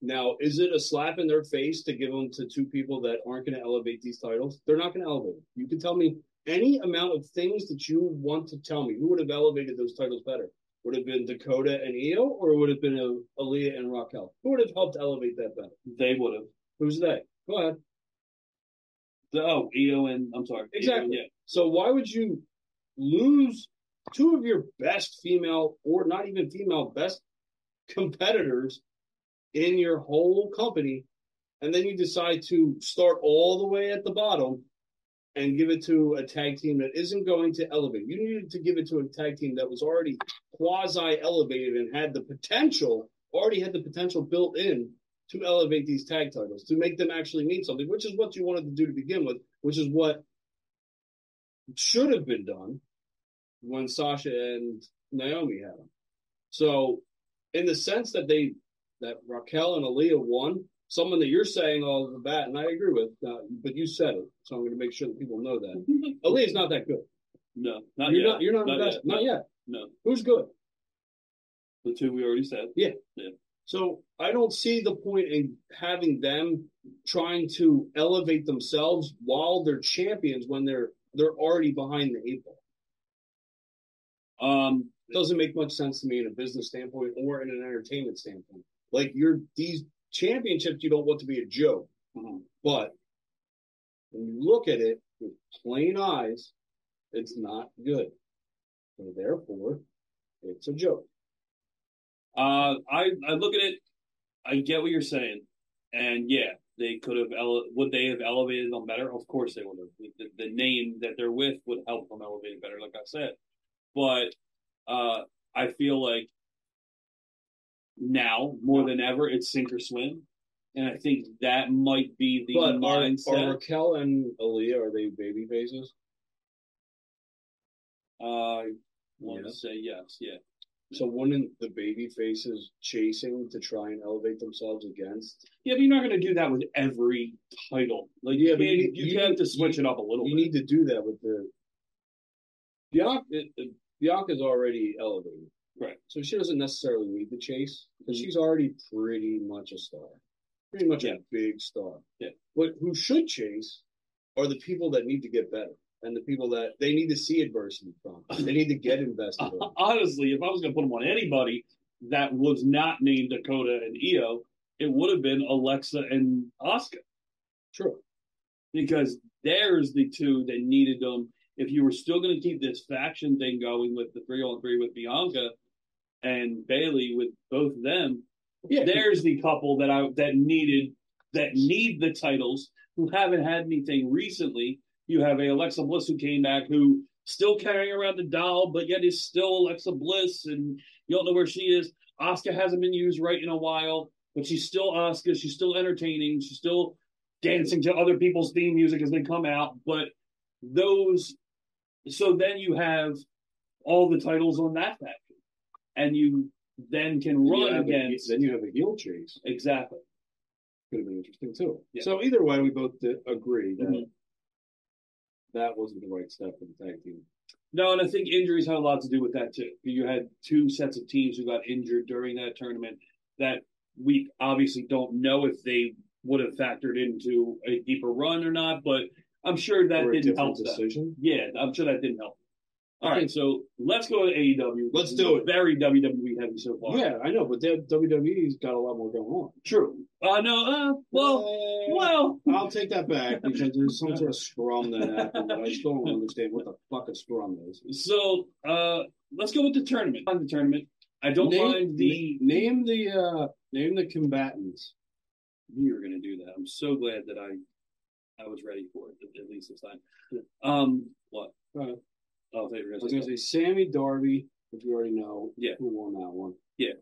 Now, is it a slap in their face to give them to two people that aren't going to elevate these titles? They're not going to elevate. them. You can tell me any amount of things that you want to tell me. Who would have elevated those titles better? Would it have been Dakota and Iyo, or would it have been uh, Aaliyah and Raquel? Who would have helped elevate that better? They would have. Who's they? Go ahead. The, oh, Iyo and I'm sorry. Iyo, Exactly. yeah. So why would you lose two of your best female, or not even female, best competitors in your whole company, and then you decide to start all the way at the bottom and give it to a tag team that isn't going to elevate? You needed to give it to a tag team that was already quasi elevated and had the potential, already had the potential built in to elevate these tag titles, to make them actually mean something, which is what you wanted to do to begin with, which is what should have been done when Sasha and Naomi had them. So, in the sense that they that Raquel and Aaliyah won, someone that you're saying all the bat, and I agree with, uh, but you said it, so I'm going to make sure that people know that Aaliyah's not that good. No, not you're yet. not. You're not, Not invested. yet. Not yet. No. Who's good? The two we already said. Yeah. Yeah. So I don't see the point in having them trying to elevate themselves while they're champions when they're they're already behind the eight ball. Um, doesn't make much sense to me in a business standpoint or in an entertainment standpoint. Like you're these championships, you don't want to be a joke, Mhm. but when you look at it with plain eyes, it's not good. So therefore, it's a joke. Uh, I I look at it. I get what you're saying, and yeah, they could have. Ele- would they have elevated them better? Of course they would have. The, the name that they're with would help them elevate it better, like I said. But uh, I feel like now more than ever, it's sink or swim, and I think that might be the But mindset. are Raquel and Aaliyah are they baby faces? I want to say yes, yeah. So wouldn't the baby faces chasing to try and elevate themselves against? Yeah, but you're not going to do that with every title. Like, Yeah, you, you- you, you- have to switch you- it up a little You bit. need to do that with the it- Bianca's already elevated, Right. So she doesn't necessarily need the chase because mm-hmm. she's already pretty much a star, pretty much Yeah. a big star. Yeah. But who should chase are the people that need to get better and the people that they need to see adversity from. They need to get invested in. Honestly, if I was going to put them on anybody that was not named Dakota and Iyo, it would have been Alexa and Asuka True. because there's the two that needed them. If you were still going to keep this faction thing going with the three on three with Bianca and Bayley with both of them, Yeah. there's the couple that I that needed that need the titles who haven't had anything recently You have a Alexa Bliss who came back who still carrying around the doll, but yet is still Alexa Bliss, and you don't know where she is. Asuka hasn't been used right in a while, but she's still Asuka. She's still entertaining. She's still dancing to other people's theme music as they come out. But those, so then you have all the titles on that faction, and you then can run against then you have a heel chase. exactly. Could have been interesting too. Yeah. So either way, we both agree that Mhm. that wasn't the right step for the tag team. No, and I think injuries had a lot to do with that too. You had two sets of teams who got injured during that tournament that we obviously don't know if they would have factored into a deeper run or not, but I'm sure that didn't help them. decision. Yeah, I'm sure that didn't help. All right, so let's go to AEW. Let's do it. Very WWE heavy so far. Yeah, I know, but that WWE's got a lot more going on. true. Uh, know. uh, well, Uh, well, I'll take that back because there's some sort of scrum that happened, but I still don't understand what the fuck a scrum is. so uh, let's go with the tournament. On the tournament, I don't name, mind the. name the uh name the combatants. you were going to do that. I'm so glad that I I was ready for it at, at least this time. Um, what? Uh, Oh, I you was gonna say. say Sammy Darby, which we already know. Yeah. who won that one? Yeah.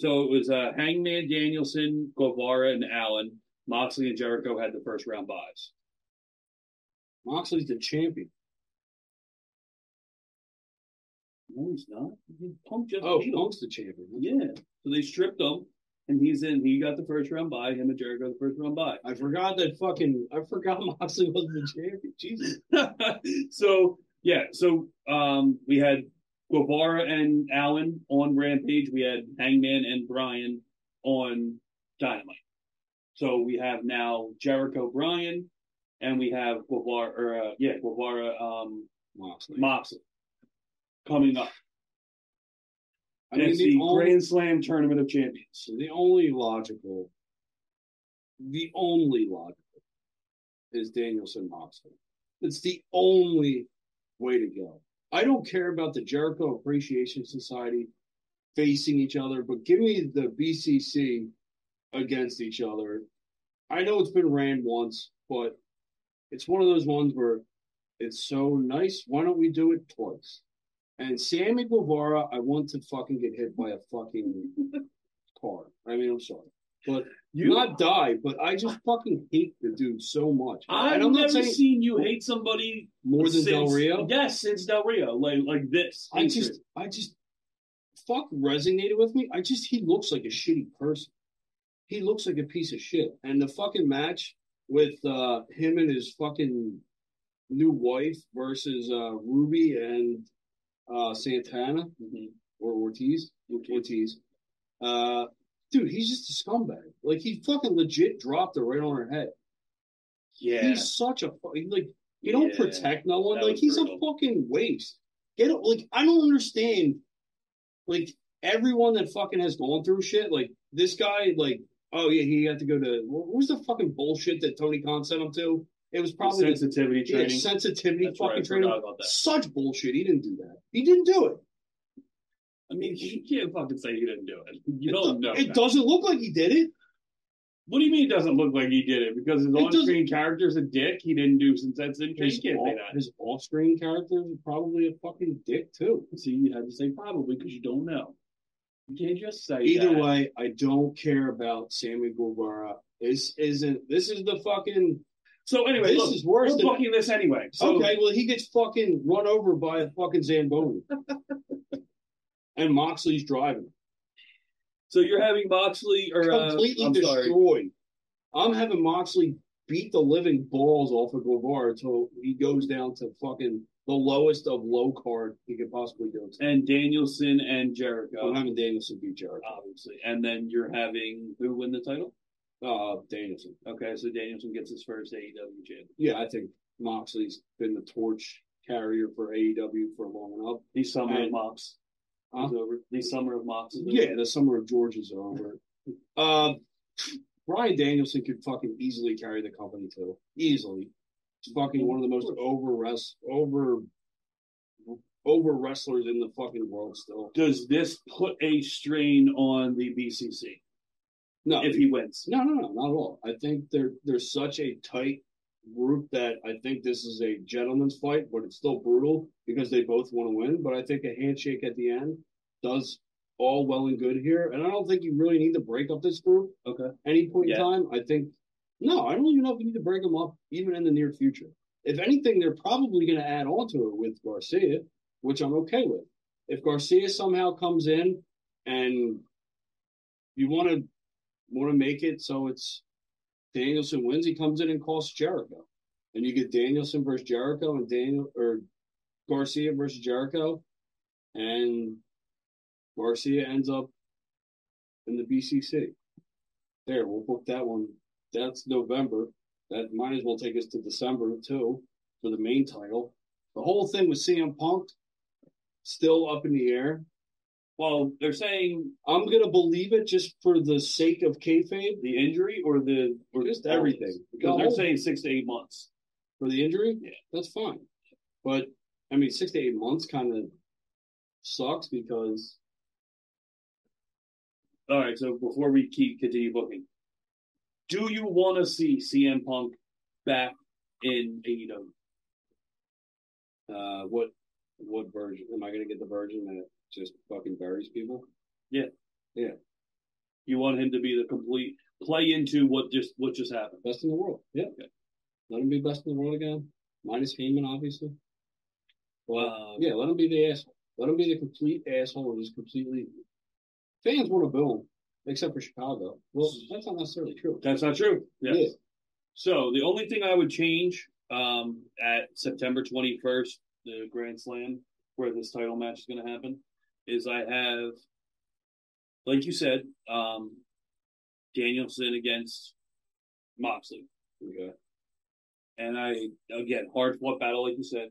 So it was uh, Hangman, Danielson, Guevara, and Allin. Moxley and Jericho had the first round buys. Moxley's the champion. No, he's not. Just Oh. Punk's the champion. Yeah. So they stripped him, and he's in. He got the first round by Him and Jericho the first round by. I forgot that fucking. I forgot Moxley was the champion. Jesus. so yeah, so um, we had Guevara and Allin on Rampage. We had Hangman and Bryan on Dynamite. So we have now Jericho, Bryan, and we have Guevara, or uh, yeah, Guevara, um, Moxley. Moxley coming up. I mean, It's the the only, Grand Slam Tournament of Champions. the only logical, the only logical is Danielson Moxley. It's the only way to go. I don't care about the Jericho Appreciation Society facing each other, but give me the BCC against each other. I know it's been ran once, but it's one of those ones where it's so nice. Why don't we do it twice? And Sammy Guevara, I want to fucking get hit by a fucking car. I mean, I'm sorry, but You- not die. But I just fucking hate the dude so much. I've I'm never seen you hate somebody more than since, Del Rio. Yes, since Del Rio, like like this. I just, I just, fuck resonated with me. I just, he looks like a shitty person. He looks like a piece of shit. And the fucking match with uh him and his fucking new wife versus uh Ruby and uh Santana Mhm. or Ortiz, Ortiz. Uh, dude, he's just a scumbag. Like he fucking legit dropped it right on her head. yeah, He's such a like he don't Yeah, protect no one. that Like he's brutal. a fucking waste. Get? Like I don't understand. Like everyone that fucking has gone through shit. Like this guy. Like oh yeah, he had to go to what was the fucking bullshit that Tony Khan sent him to? It was probably the, sensitivity yeah, training. sensitivity That's fucking training. Such bullshit. He didn't do that. He didn't do it. I mean, you can't fucking say he didn't do it. You don't know. It that. doesn't look like he did it. What do you mean it doesn't look like he did it? Because his on-screen character's a dick. He didn't do since that's in His, You can't say off, that. his off-screen character is probably a fucking dick too. See, you had to say probably because you don't know. You can't just say Either that. way, I don't care about Sammy Guevara. This isn't. This is the fucking. So anyway, This look, is worse we're than- booking this anyway. So okay, well he gets fucking run over by a fucking Zamboni, and Moxley's driving, so you're having Moxley or uh, completely sorry. destroyed. I'm having Moxley beat the living balls off of Guevara until he goes down to fucking the lowest of low card he could possibly go to. and Danielson and Jericho, I'm having Danielson beat Jericho. obviously, and then you're having who win the title? Uh, Danielson. Okay, so Danielson gets his first AEW champion. Yeah, I think Moxley's been the torch carrier for AEW for long enough. The summer of Mox Huh? is over. The summer of Mox is over. Yeah, the summer of George is over. Uh, Bryan Danielson could fucking easily carry the company too. Easily. He's fucking one of the most over rest over over wrestlers in the fucking world still. Does this put a strain on the BCC No, if he wins? no, no, no, not at all. I think they're they're such a tight group that I think this is a gentleman's fight, but it's still brutal because they both want to win. But I think a handshake at the end does all well and good here. And I don't think you really need to break up this group. Okay. Any point Yeah. in time, I think no, I don't even know if you need to break them up even in the near future. If anything, they're probably going to add on to it with Garcia, which I'm okay with. If Garcia somehow comes in and you want to want to make it so it's Danielson wins, he comes in and costs Jericho, and you get Danielson versus Jericho and Daniel or Garcia versus Jericho, and Garcia ends up in the BCC. There, we'll book that one. That's November. That might as well take us to December too for the main title. The whole thing with CM Punk still up in the air. Well, they're saying I'm gonna believe it just for the sake of kayfabe, the injury or the or just everything. because they're saying six to eight months. for the injury. Yeah. that's fine. But I mean, six to eight months kind of sucks because All right, so before we keep continue booking, do you want to see CM Punk back in AEW? uh, what what version am I gonna get? The version that just fucking buries people? Yeah. Yeah. You want him to be the complete play into what just what just happened. Best in the world. Yeah. Let him be best in the world again. Minus Heyman, obviously. Well, Uh, yeah, let him be the asshole. Let him be the complete asshole and just completely. Fans want to boo him, except for Chicago. Well, that's not necessarily true. That's not true. Yes. Yeah. So the only thing I would change um, at September 21st, the Grand Slam, where this title match is going to happen, is I have, like you said, um, Danielson against Moxley. Okay. And I, again, hard fought battle, like you said.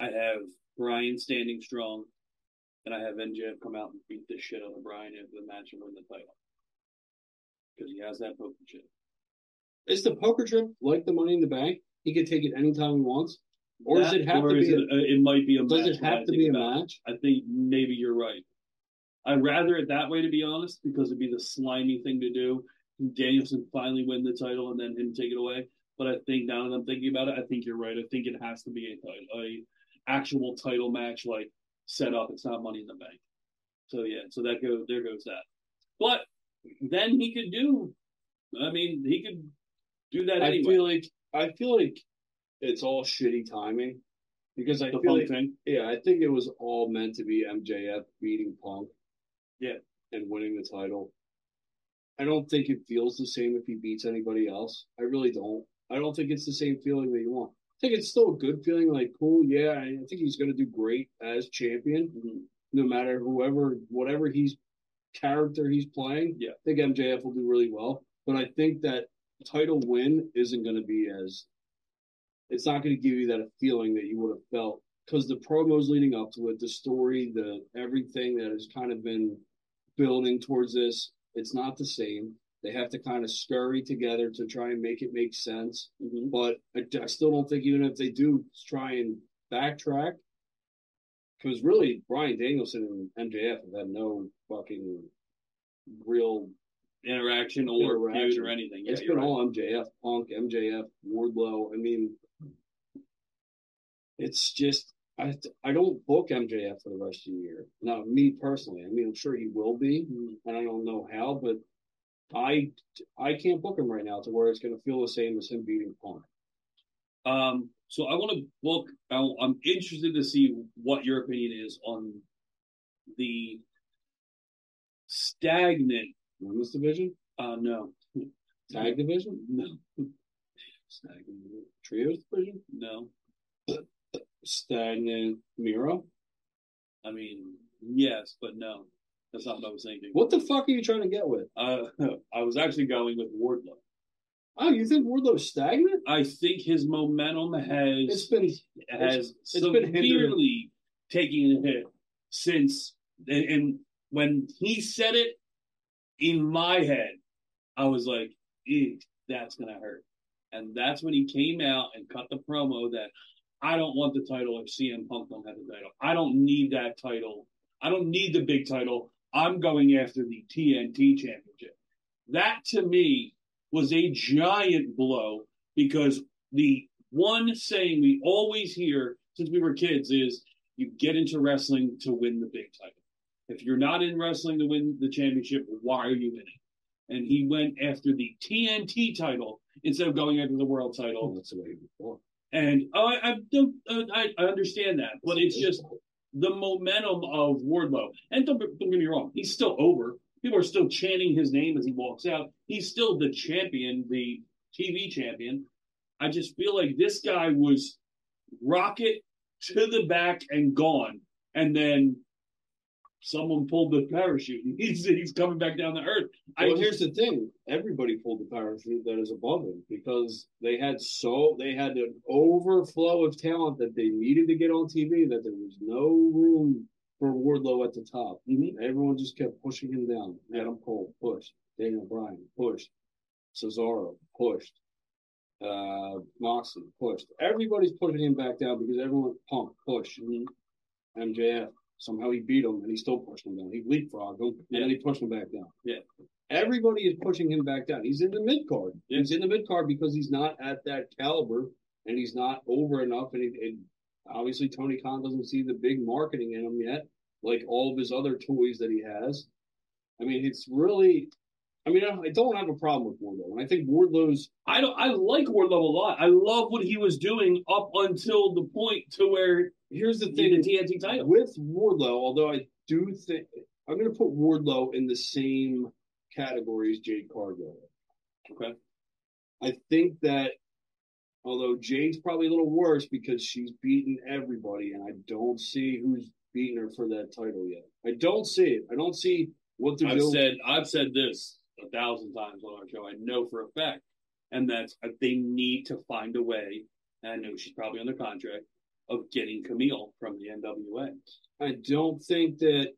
I have Bryan standing strong, and I have MJF come out and beat the shit out of Bryan after the match and win the title. Because he has that poker chip. Is the poker chip like the Money in the Bank? He can take it anytime he wants, or does it have to be? It, A, uh, it might be a does match. it I have to be a about it. match? I think maybe you're right. I'd rather it that way, to be honest, because it'd be the slimy thing to do. Danielson finally win the title and then him take it away. But I think now that I'm thinking about it, I think you're right. I think it has to be a a actual title match, like set up. It's not Money in the Bank. So yeah, so that goes there goes that. But then he could do. I mean, he could do that I anyway. feel like I feel like it's all shitty timing because I the feel like thing. yeah, I think it was all meant to be MJF beating Punk. Yeah. And winning the title. I don't think it feels the same if he beats anybody else. I really don't. I don't think it's the same feeling that you want. I think it's still a good feeling, like cool, yeah, I I think he's gonna do great as champion, Mm-hmm. no matter whoever whatever he's character he's playing. Yeah. I think MJF will do really well. But I think that title win isn't gonna be as it's not going to give you that feeling that you would have felt because the promos leading up to it, the story, the everything that has kind of been building towards this, it's not the same. They have to kind of scurry together to try and make it make sense. Mm-hmm. But I, I still don't think even if they do try and backtrack, because really Bryan Danielson and MJF have had no fucking real interaction or interaction. or anything. Yeah, it's been right. all MJF, Punk, MJF, Wardlow. I mean, it's just I I don't book MJF for the rest of the year. Not me personally. I mean, I'm sure he will be, and I don't know how, but I I can't book him right now to where it's going to feel the same as him beating Punk. Um, so I want to book. I- I'm interested to see what your opinion is on the stagnant women's division. Uh, no, Tag division? no, stagnant Trios division? No, Stagnant Miro? I mean yes, but no. That's not what I was thinking. What the fuck are you trying to get with? Uh, I was actually going with Wardlow. Oh, you think Wardlow's stagnant? I think his momentum has It's been has it's been severely taken a hit since and, and when he said it in my head, I was like, that's gonna hurt. And that's when he came out and cut the promo that I don't want the title if CM Punk don't have the title. I don't need that title. I don't need the big title. I'm going after the TNT championship. That to me was a giant blow because the one saying we always hear since we were kids is you get into wrestling to win the big title. If you're not in wrestling to win the championship, why are you in it? And he went after the TNT title instead of going after the world title. That's the way before. And I, I don't, uh, I, I understand that, but it's just the momentum of Wardlow. And don't, don't get me wrong, he's still over. People are still chanting his name as he walks out. He's still the champion, the TV champion. I just feel like this guy was rocket to the back and gone, and then someone pulled the parachute. and He's he's coming back down to earth. I Well, here's the thing: everybody pulled the parachute that is above him because they had so they had an overflow of talent that they needed to get on TV that there was no room for Wardlow at the top. Everyone just kept pushing him down. Adam Cole pushed, Daniel Bryan pushed, Cesaro pushed, uh, Moxley pushed. Everybody's pushing him back down because everyone Punk pushed. MJF somehow he beat him and he still pushed him down. He leapfrogged him and then he pushed him back down. Yeah. Everybody is pushing him back down. He's in the mid card. He's in the mid card because he's not at that caliber and he's not over enough. And, he, and obviously, Tony Khan doesn't see the big marketing in him yet, like all of his other toys that he has. I mean, it's really. I mean, I I don't have a problem with Wardlow, and I think Wardlow's. I don't. I like Wardlow a lot. I love what he was doing up until the point to where here's the thing the TNT title. with Wardlow, although I do think I'm going to put Wardlow in the same category as Jade Cargill. Okay. I think that although Jade's probably a little worse because she's beaten everybody, and I don't see who's beaten her for that title yet. I don't see it. I don't see what they're I've doing. said I've said this a thousand times on our show. I know for a fact, and that's uh, they need to find a way. And I know she's probably under contract of getting Kamille from the NWA. I don't think that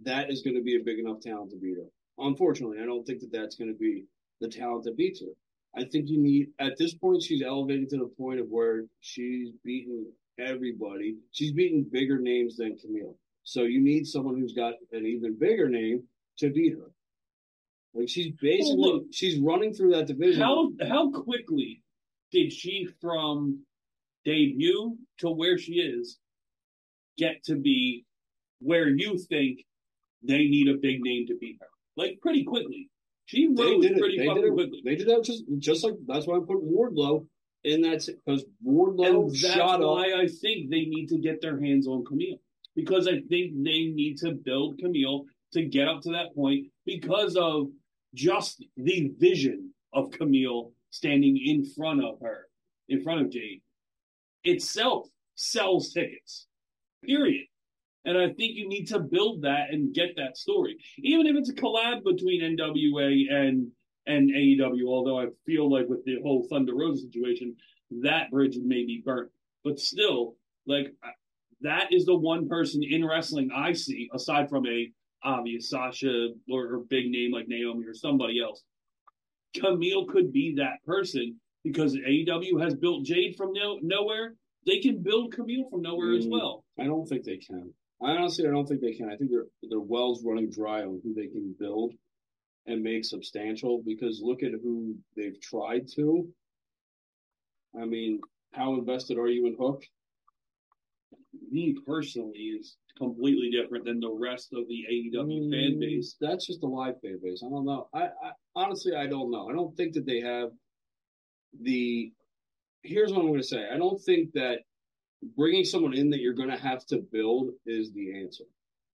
that is going to be a big enough talent to beat her. Unfortunately, I don't think that that's going to be the talent that beats her. I think you need, at this point, she's elevated to the point of where she's beaten everybody. She's beaten bigger names than Kamille. So you need someone who's got an even bigger name to beat her. Like she's basically, Well, look. she's running through that division. How how quickly did she from debut to where she is get to be where you think they need a big name to beat her? Like pretty quickly. She they rose did it. pretty They did it. quickly. They did that just just like that's why I'm putting Wardlow in that because Wardlow And that's shot up. why I think they need to get their hands on Kamille. Because I think they need to build Kamille to get up to that point because of just the vision of Kamille standing in front of her, in front of Jade, itself sells tickets. Period. And I think you need to build that and get that story. Even if it's a collab between NWA and and AEW, although I feel like with the whole Thunder Rosa situation, that bridge may be burnt. But still, like that is the one person in wrestling I see, aside from a obvious Sasha or a big name like Naomi or somebody else. Kamille could be that person because AEW has built Jade from no, nowhere. They can build Kamille from nowhere as Mm, well. I don't think they can. I honestly, I don't think they can. I think their their wells running dry on who they can build and make substantial. Because look at who they've tried to. I mean, how invested are you in Hook? Me personally is completely different than the rest of the AEW fan Mm, base. That's just a live fan base. I don't know. I, I honestly, I don't know. I don't think that they have the. Here's what I'm going to say. I don't think that bringing someone in that you're going to have to build is the answer,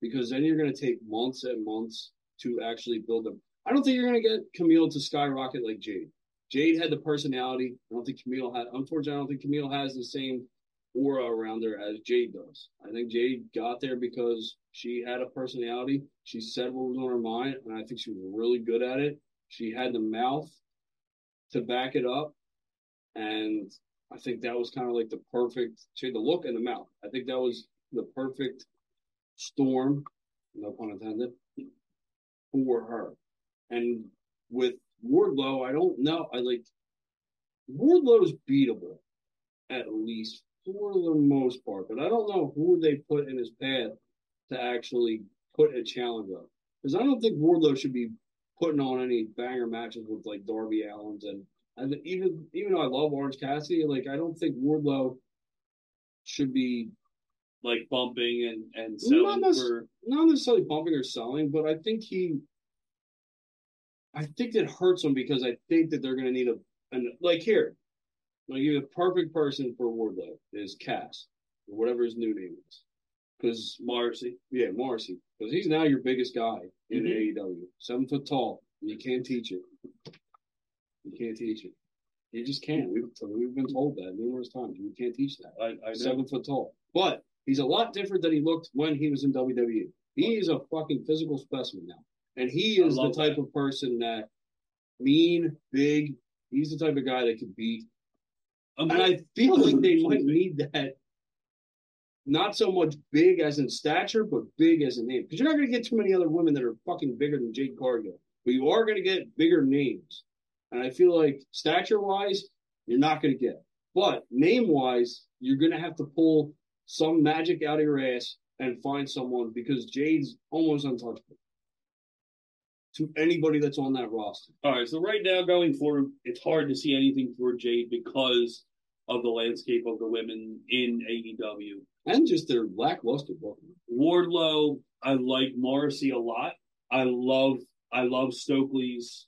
because then you're going to take months and months to actually build them. I don't think you're going to get Kamille to skyrocket like Jade. Jade had the personality. I don't think Kamille had. Unfortunately, I don't think Kamille has the same aura around her as Jade does. I think Jade got there because she had a personality. She said what was on her mind, and I think she was really good at it. She had the mouth to back it up, and I think that was kind of like the perfect. Had the look and the mouth. I think that was the perfect storm, no pun intended, for her. And with Wardlow, I don't know. I like Wardlow's beatable, at least for the most part. But I don't know who they put in his path to actually put a challenge up. Because I don't think Wardlow should be putting on any banger matches with like Darby Allin's and And even even though I love Orange Cassidy, like I don't think Wardlow should be like bumping and and not, selling nec- for not necessarily bumping or selling, but I think he, I think it hurts him because I think that they're going to need a, an like here, like you the perfect person for Wardlow is Cass or whatever his new name is, because Morrissey. yeah, Morrissey, because he's now your biggest guy in Mhm. AEW, seven foot tall. and You can't teach it. You can't teach it. You just can't. We've we've been told that numerous times. You can't teach that I, I seven foot tall. But he's a lot different than he looked when he was in WWE. He is a fucking physical specimen now. And he is the type of person that mean, big, he's the type of guy that could beat. I'm And I feel like they might need that not so much big as in stature, but big as in name. Because you're not gonna get too many other women that are fucking bigger than Jade Cargill. But you are gonna get bigger names. And I feel like stature wise, you're not gonna get. it. But name wise, you're gonna have to pull some magic out of your ass and find someone because Jade's almost untouchable to anybody that's on that roster. All right, so right now going forward, it's hard to see anything for Jade because of the landscape of the women in AEW. And just their lackluster booking. Wardlow, I like Morrissey a lot. I love I love Stokely's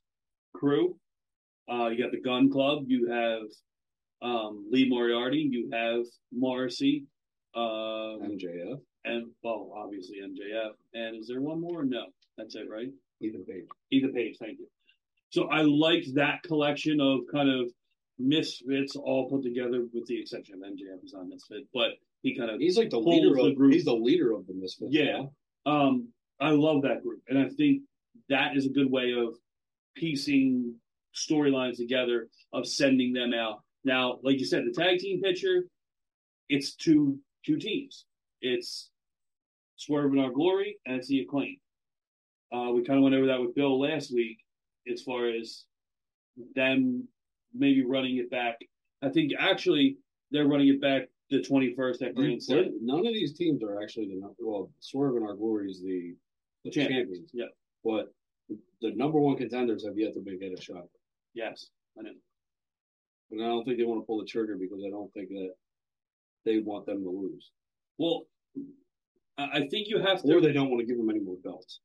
crew. Uh, you got the Gunn Club. You have um, Lee Moriarty. You have Morrissey. Uh, MJF, and well, obviously MJF. And is there one more? No, that's it, right? Ethan Page. Ethan Page, thank you. So I like that collection of kind of misfits all put together, with the exception of MJF is on Misfit, but he kind of He's like the leader of the group. he's the leader of the Misfits. Yeah. Um, I love that group. And I think that is a good way of piecing storylines together, of sending them out. Now, like you said, the tag team picture, it's two two teams. It's Swerve Our Glory and it's the Acclaim. Uh, we kind of went over that with Bill last week as far as them maybe running it back. I think actually they're running it back the 21st at Grand Slam. None of these teams are actually the num- well. Swerve and our glory is the the Champions. champions. Yeah. but the number one contenders have yet to it a shot. Yes, I know. And I don't think they want to pull the trigger because I don't think that they want them to lose, Well, I I think you have to. or they don't want to give them any more belts.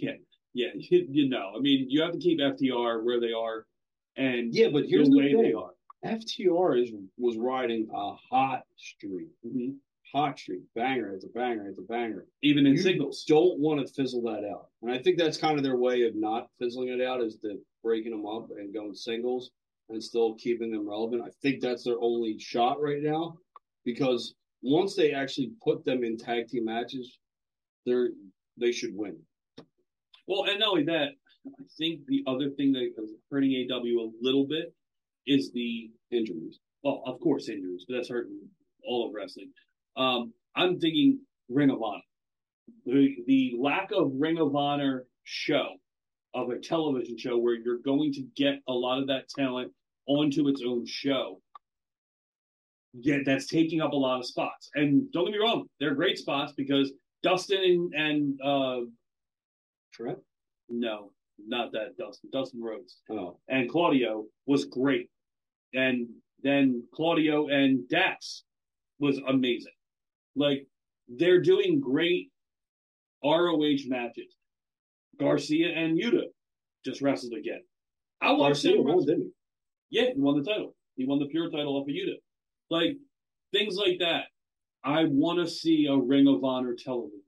Can't. Yeah, you, you know. I mean, you have to keep FTR where they are, and Yeah, but here's the way thing. they are. FTR is was riding a hot streak, Mhm. Hot streak, banger it's a banger it's a banger. Even in you singles. don't want to fizzle that out. And I think that's kind of their way of not fizzling it out is to breaking them up and going singles and still keeping them relevant. I think that's their only shot right now because once they actually put them in tag team matches, they're they should win. Well, and not only that, I think the other thing that is hurting AEW a little bit is the Injuries. well, of course, injuries, but that's hurting all of wrestling. Um, I'm thinking Ring of Honor. The the lack of Ring of Honor show of a television show where you're going to get a lot of that talent onto its own show. Yeah, that's taking up a lot of spots. And don't get me wrong, they're great spots because Dustin and, and uh Trent? no, not that Dustin, Dustin Rhodes Oh. and Claudio was great. And then Claudio and Dax was amazing. Like they're doing great ROH matches. Garcia and Yuta just wrestled again. I watched Garcia them won, didn't he? Yeah, he won the title. He won the pure title off of Yuta. Like things like that. I want to see a Ring of Honor television.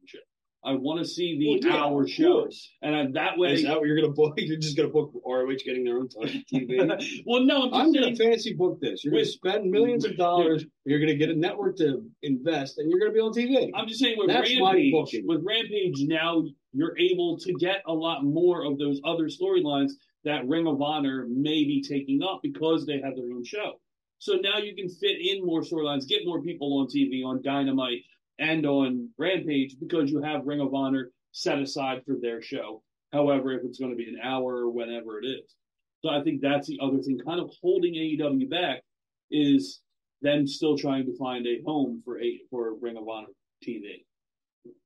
I want to see the Well, yeah, hour of show, course. and I, that way. Is that what you're gonna book? You're just gonna book ROH getting their own TV. well, no, I'm just I'm gonna fancy book this. You're gonna spend millions of dollars. You're gonna get a network to invest, and you're gonna be on TV. I'm just saying with That's Rampage, with Rampage now you're able to get a lot more of those other storylines that Ring of Honor may be taking up because they have their own show. So now you can fit in more storylines, get more people on TV, on Dynamite and on Rampage because you have Ring of Honor set aside for their show. However, if it's going to be an hour or whenever it is. So I think that's the other thing kind of holding AEW back is them still trying to find a home for a for Ring of Honor TV.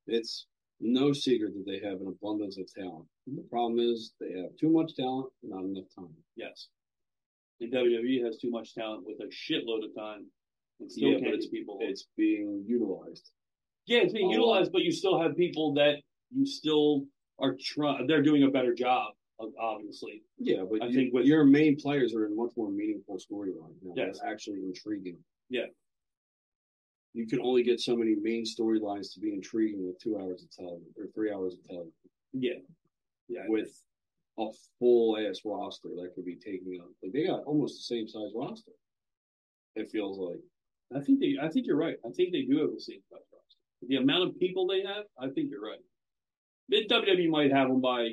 It's no secret that they have an abundance of talent. Mm-hmm. The problem is they have too much talent, not enough time. Yes. And WWE has too much talent with a shitload of time and still Yeah, can't but it's get people. it's being utilized. Yeah, it's being utilized, but you still have people that you still are trying. They're doing a better job, obviously. Yeah, but I you- think with- your main players are in much more meaningful storyline. You know, Yes. actually intriguing. Yeah. You can only get so many main storylines to be intriguing with two hours of television or three hours of television. Yeah, yeah. With a full ass roster that could be taking up. Like they got almost the same size roster. It feels like. I think they. I think you're right. I think they do have the same size. The amount of people they have, I think you're right. WWE might have them by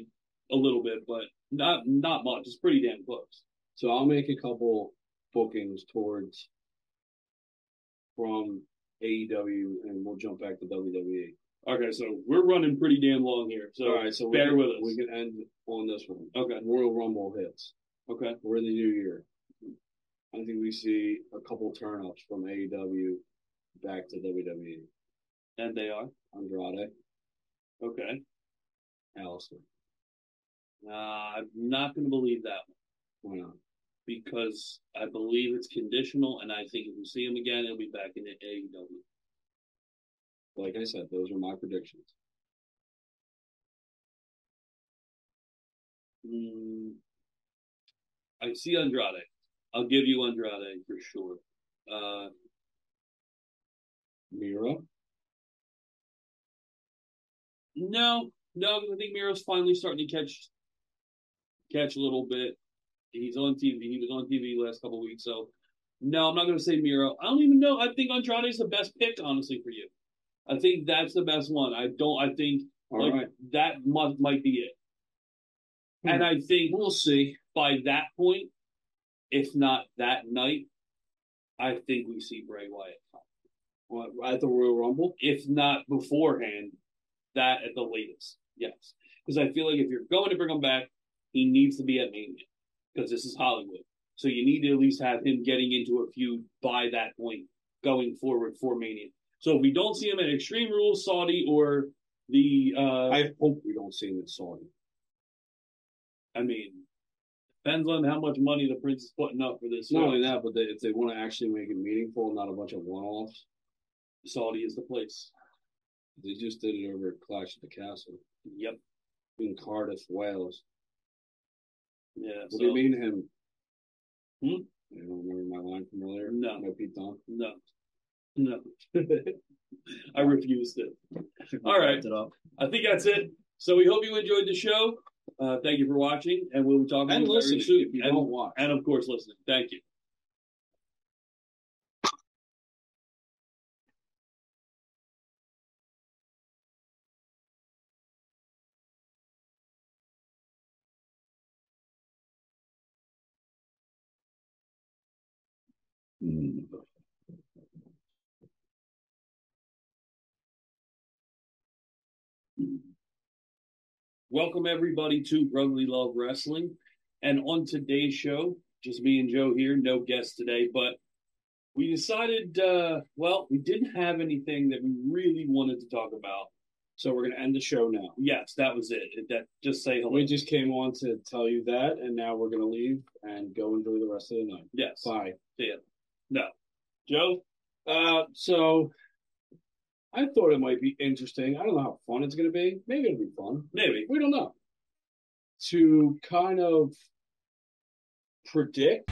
a little bit, but not not much. It's pretty damn close. So I'll make a couple bookings towards from AEW and we'll jump back to WWE. Okay, so we're running pretty damn long here. So All right, so bear can, with us. We can end on this one. Okay. Royal Rumble hits. Okay. We're in the new year. I think we see a couple turnups from AEW back to WWE. And they are. Andrade, Okay. Aleister. Uh, I'm not going to believe that one Why not? because I believe it's conditional, and I think if we see him again, he'll be back in the AEW. Like I said, those are my predictions. Mm, I see Andrade. I'll give you Andrade for sure. Uh, Miro, no, no, I think Miro's finally starting to catch catch a little bit. He's on TV. He was on TV last couple weeks, so no, I'm not going to say Miro. I don't even know. I think Andrade's the best pick, honestly, for you. I think that's the best one. I don't. I think All like right. that month might be it. Hmm. And I think we'll see. by that point, if not that night, I think we see Bray Wyatt. What, at the Royal Rumble? If not beforehand, that at the latest. Yes. Because I feel like if you're going to bring him back, he needs to be at Mania. Because this is Hollywood. So you need to at least have him getting into a feud by that point going forward for Mania. So if we don't see him at Extreme Rules, Saudi, or the uh I hope we don't see him in Saudi. I mean, depends on how much money the Prince is putting up for this. Not show. only that, but they, if they want to actually make it meaningful, not a bunch of one offs, Saudi is the place. They just did it over at Clash of the Castle Yep. in Cardiff, Wales. Yeah. What so, do you mean him? Hmm? You don't remember my line from earlier? No. My Pete Dunne? No. No. I refused it. All right. It up. I think that's it. So we hope you enjoyed the show. Uh, thank you for watching, and we'll be talking And to you very listening soon. if you and, don't watch. and of course, listening. Thank you. Welcome everybody to Brotherly Love Wrestling. And on today's show, just me and Joe here, no guests today, but we decided uh well, we didn't have anything that we really wanted to talk about. So we're going to end the show now. Yes, that was it. It- That just say hello. We just came on to tell you that, and now we're going to leave and go enjoy the rest of the night. yes. Bye. See ya. No. Joe? Uh, so I thought it might be interesting. I don't know how fun it's going to be. Maybe it'll be fun. Maybe. We don't know. To kind of predict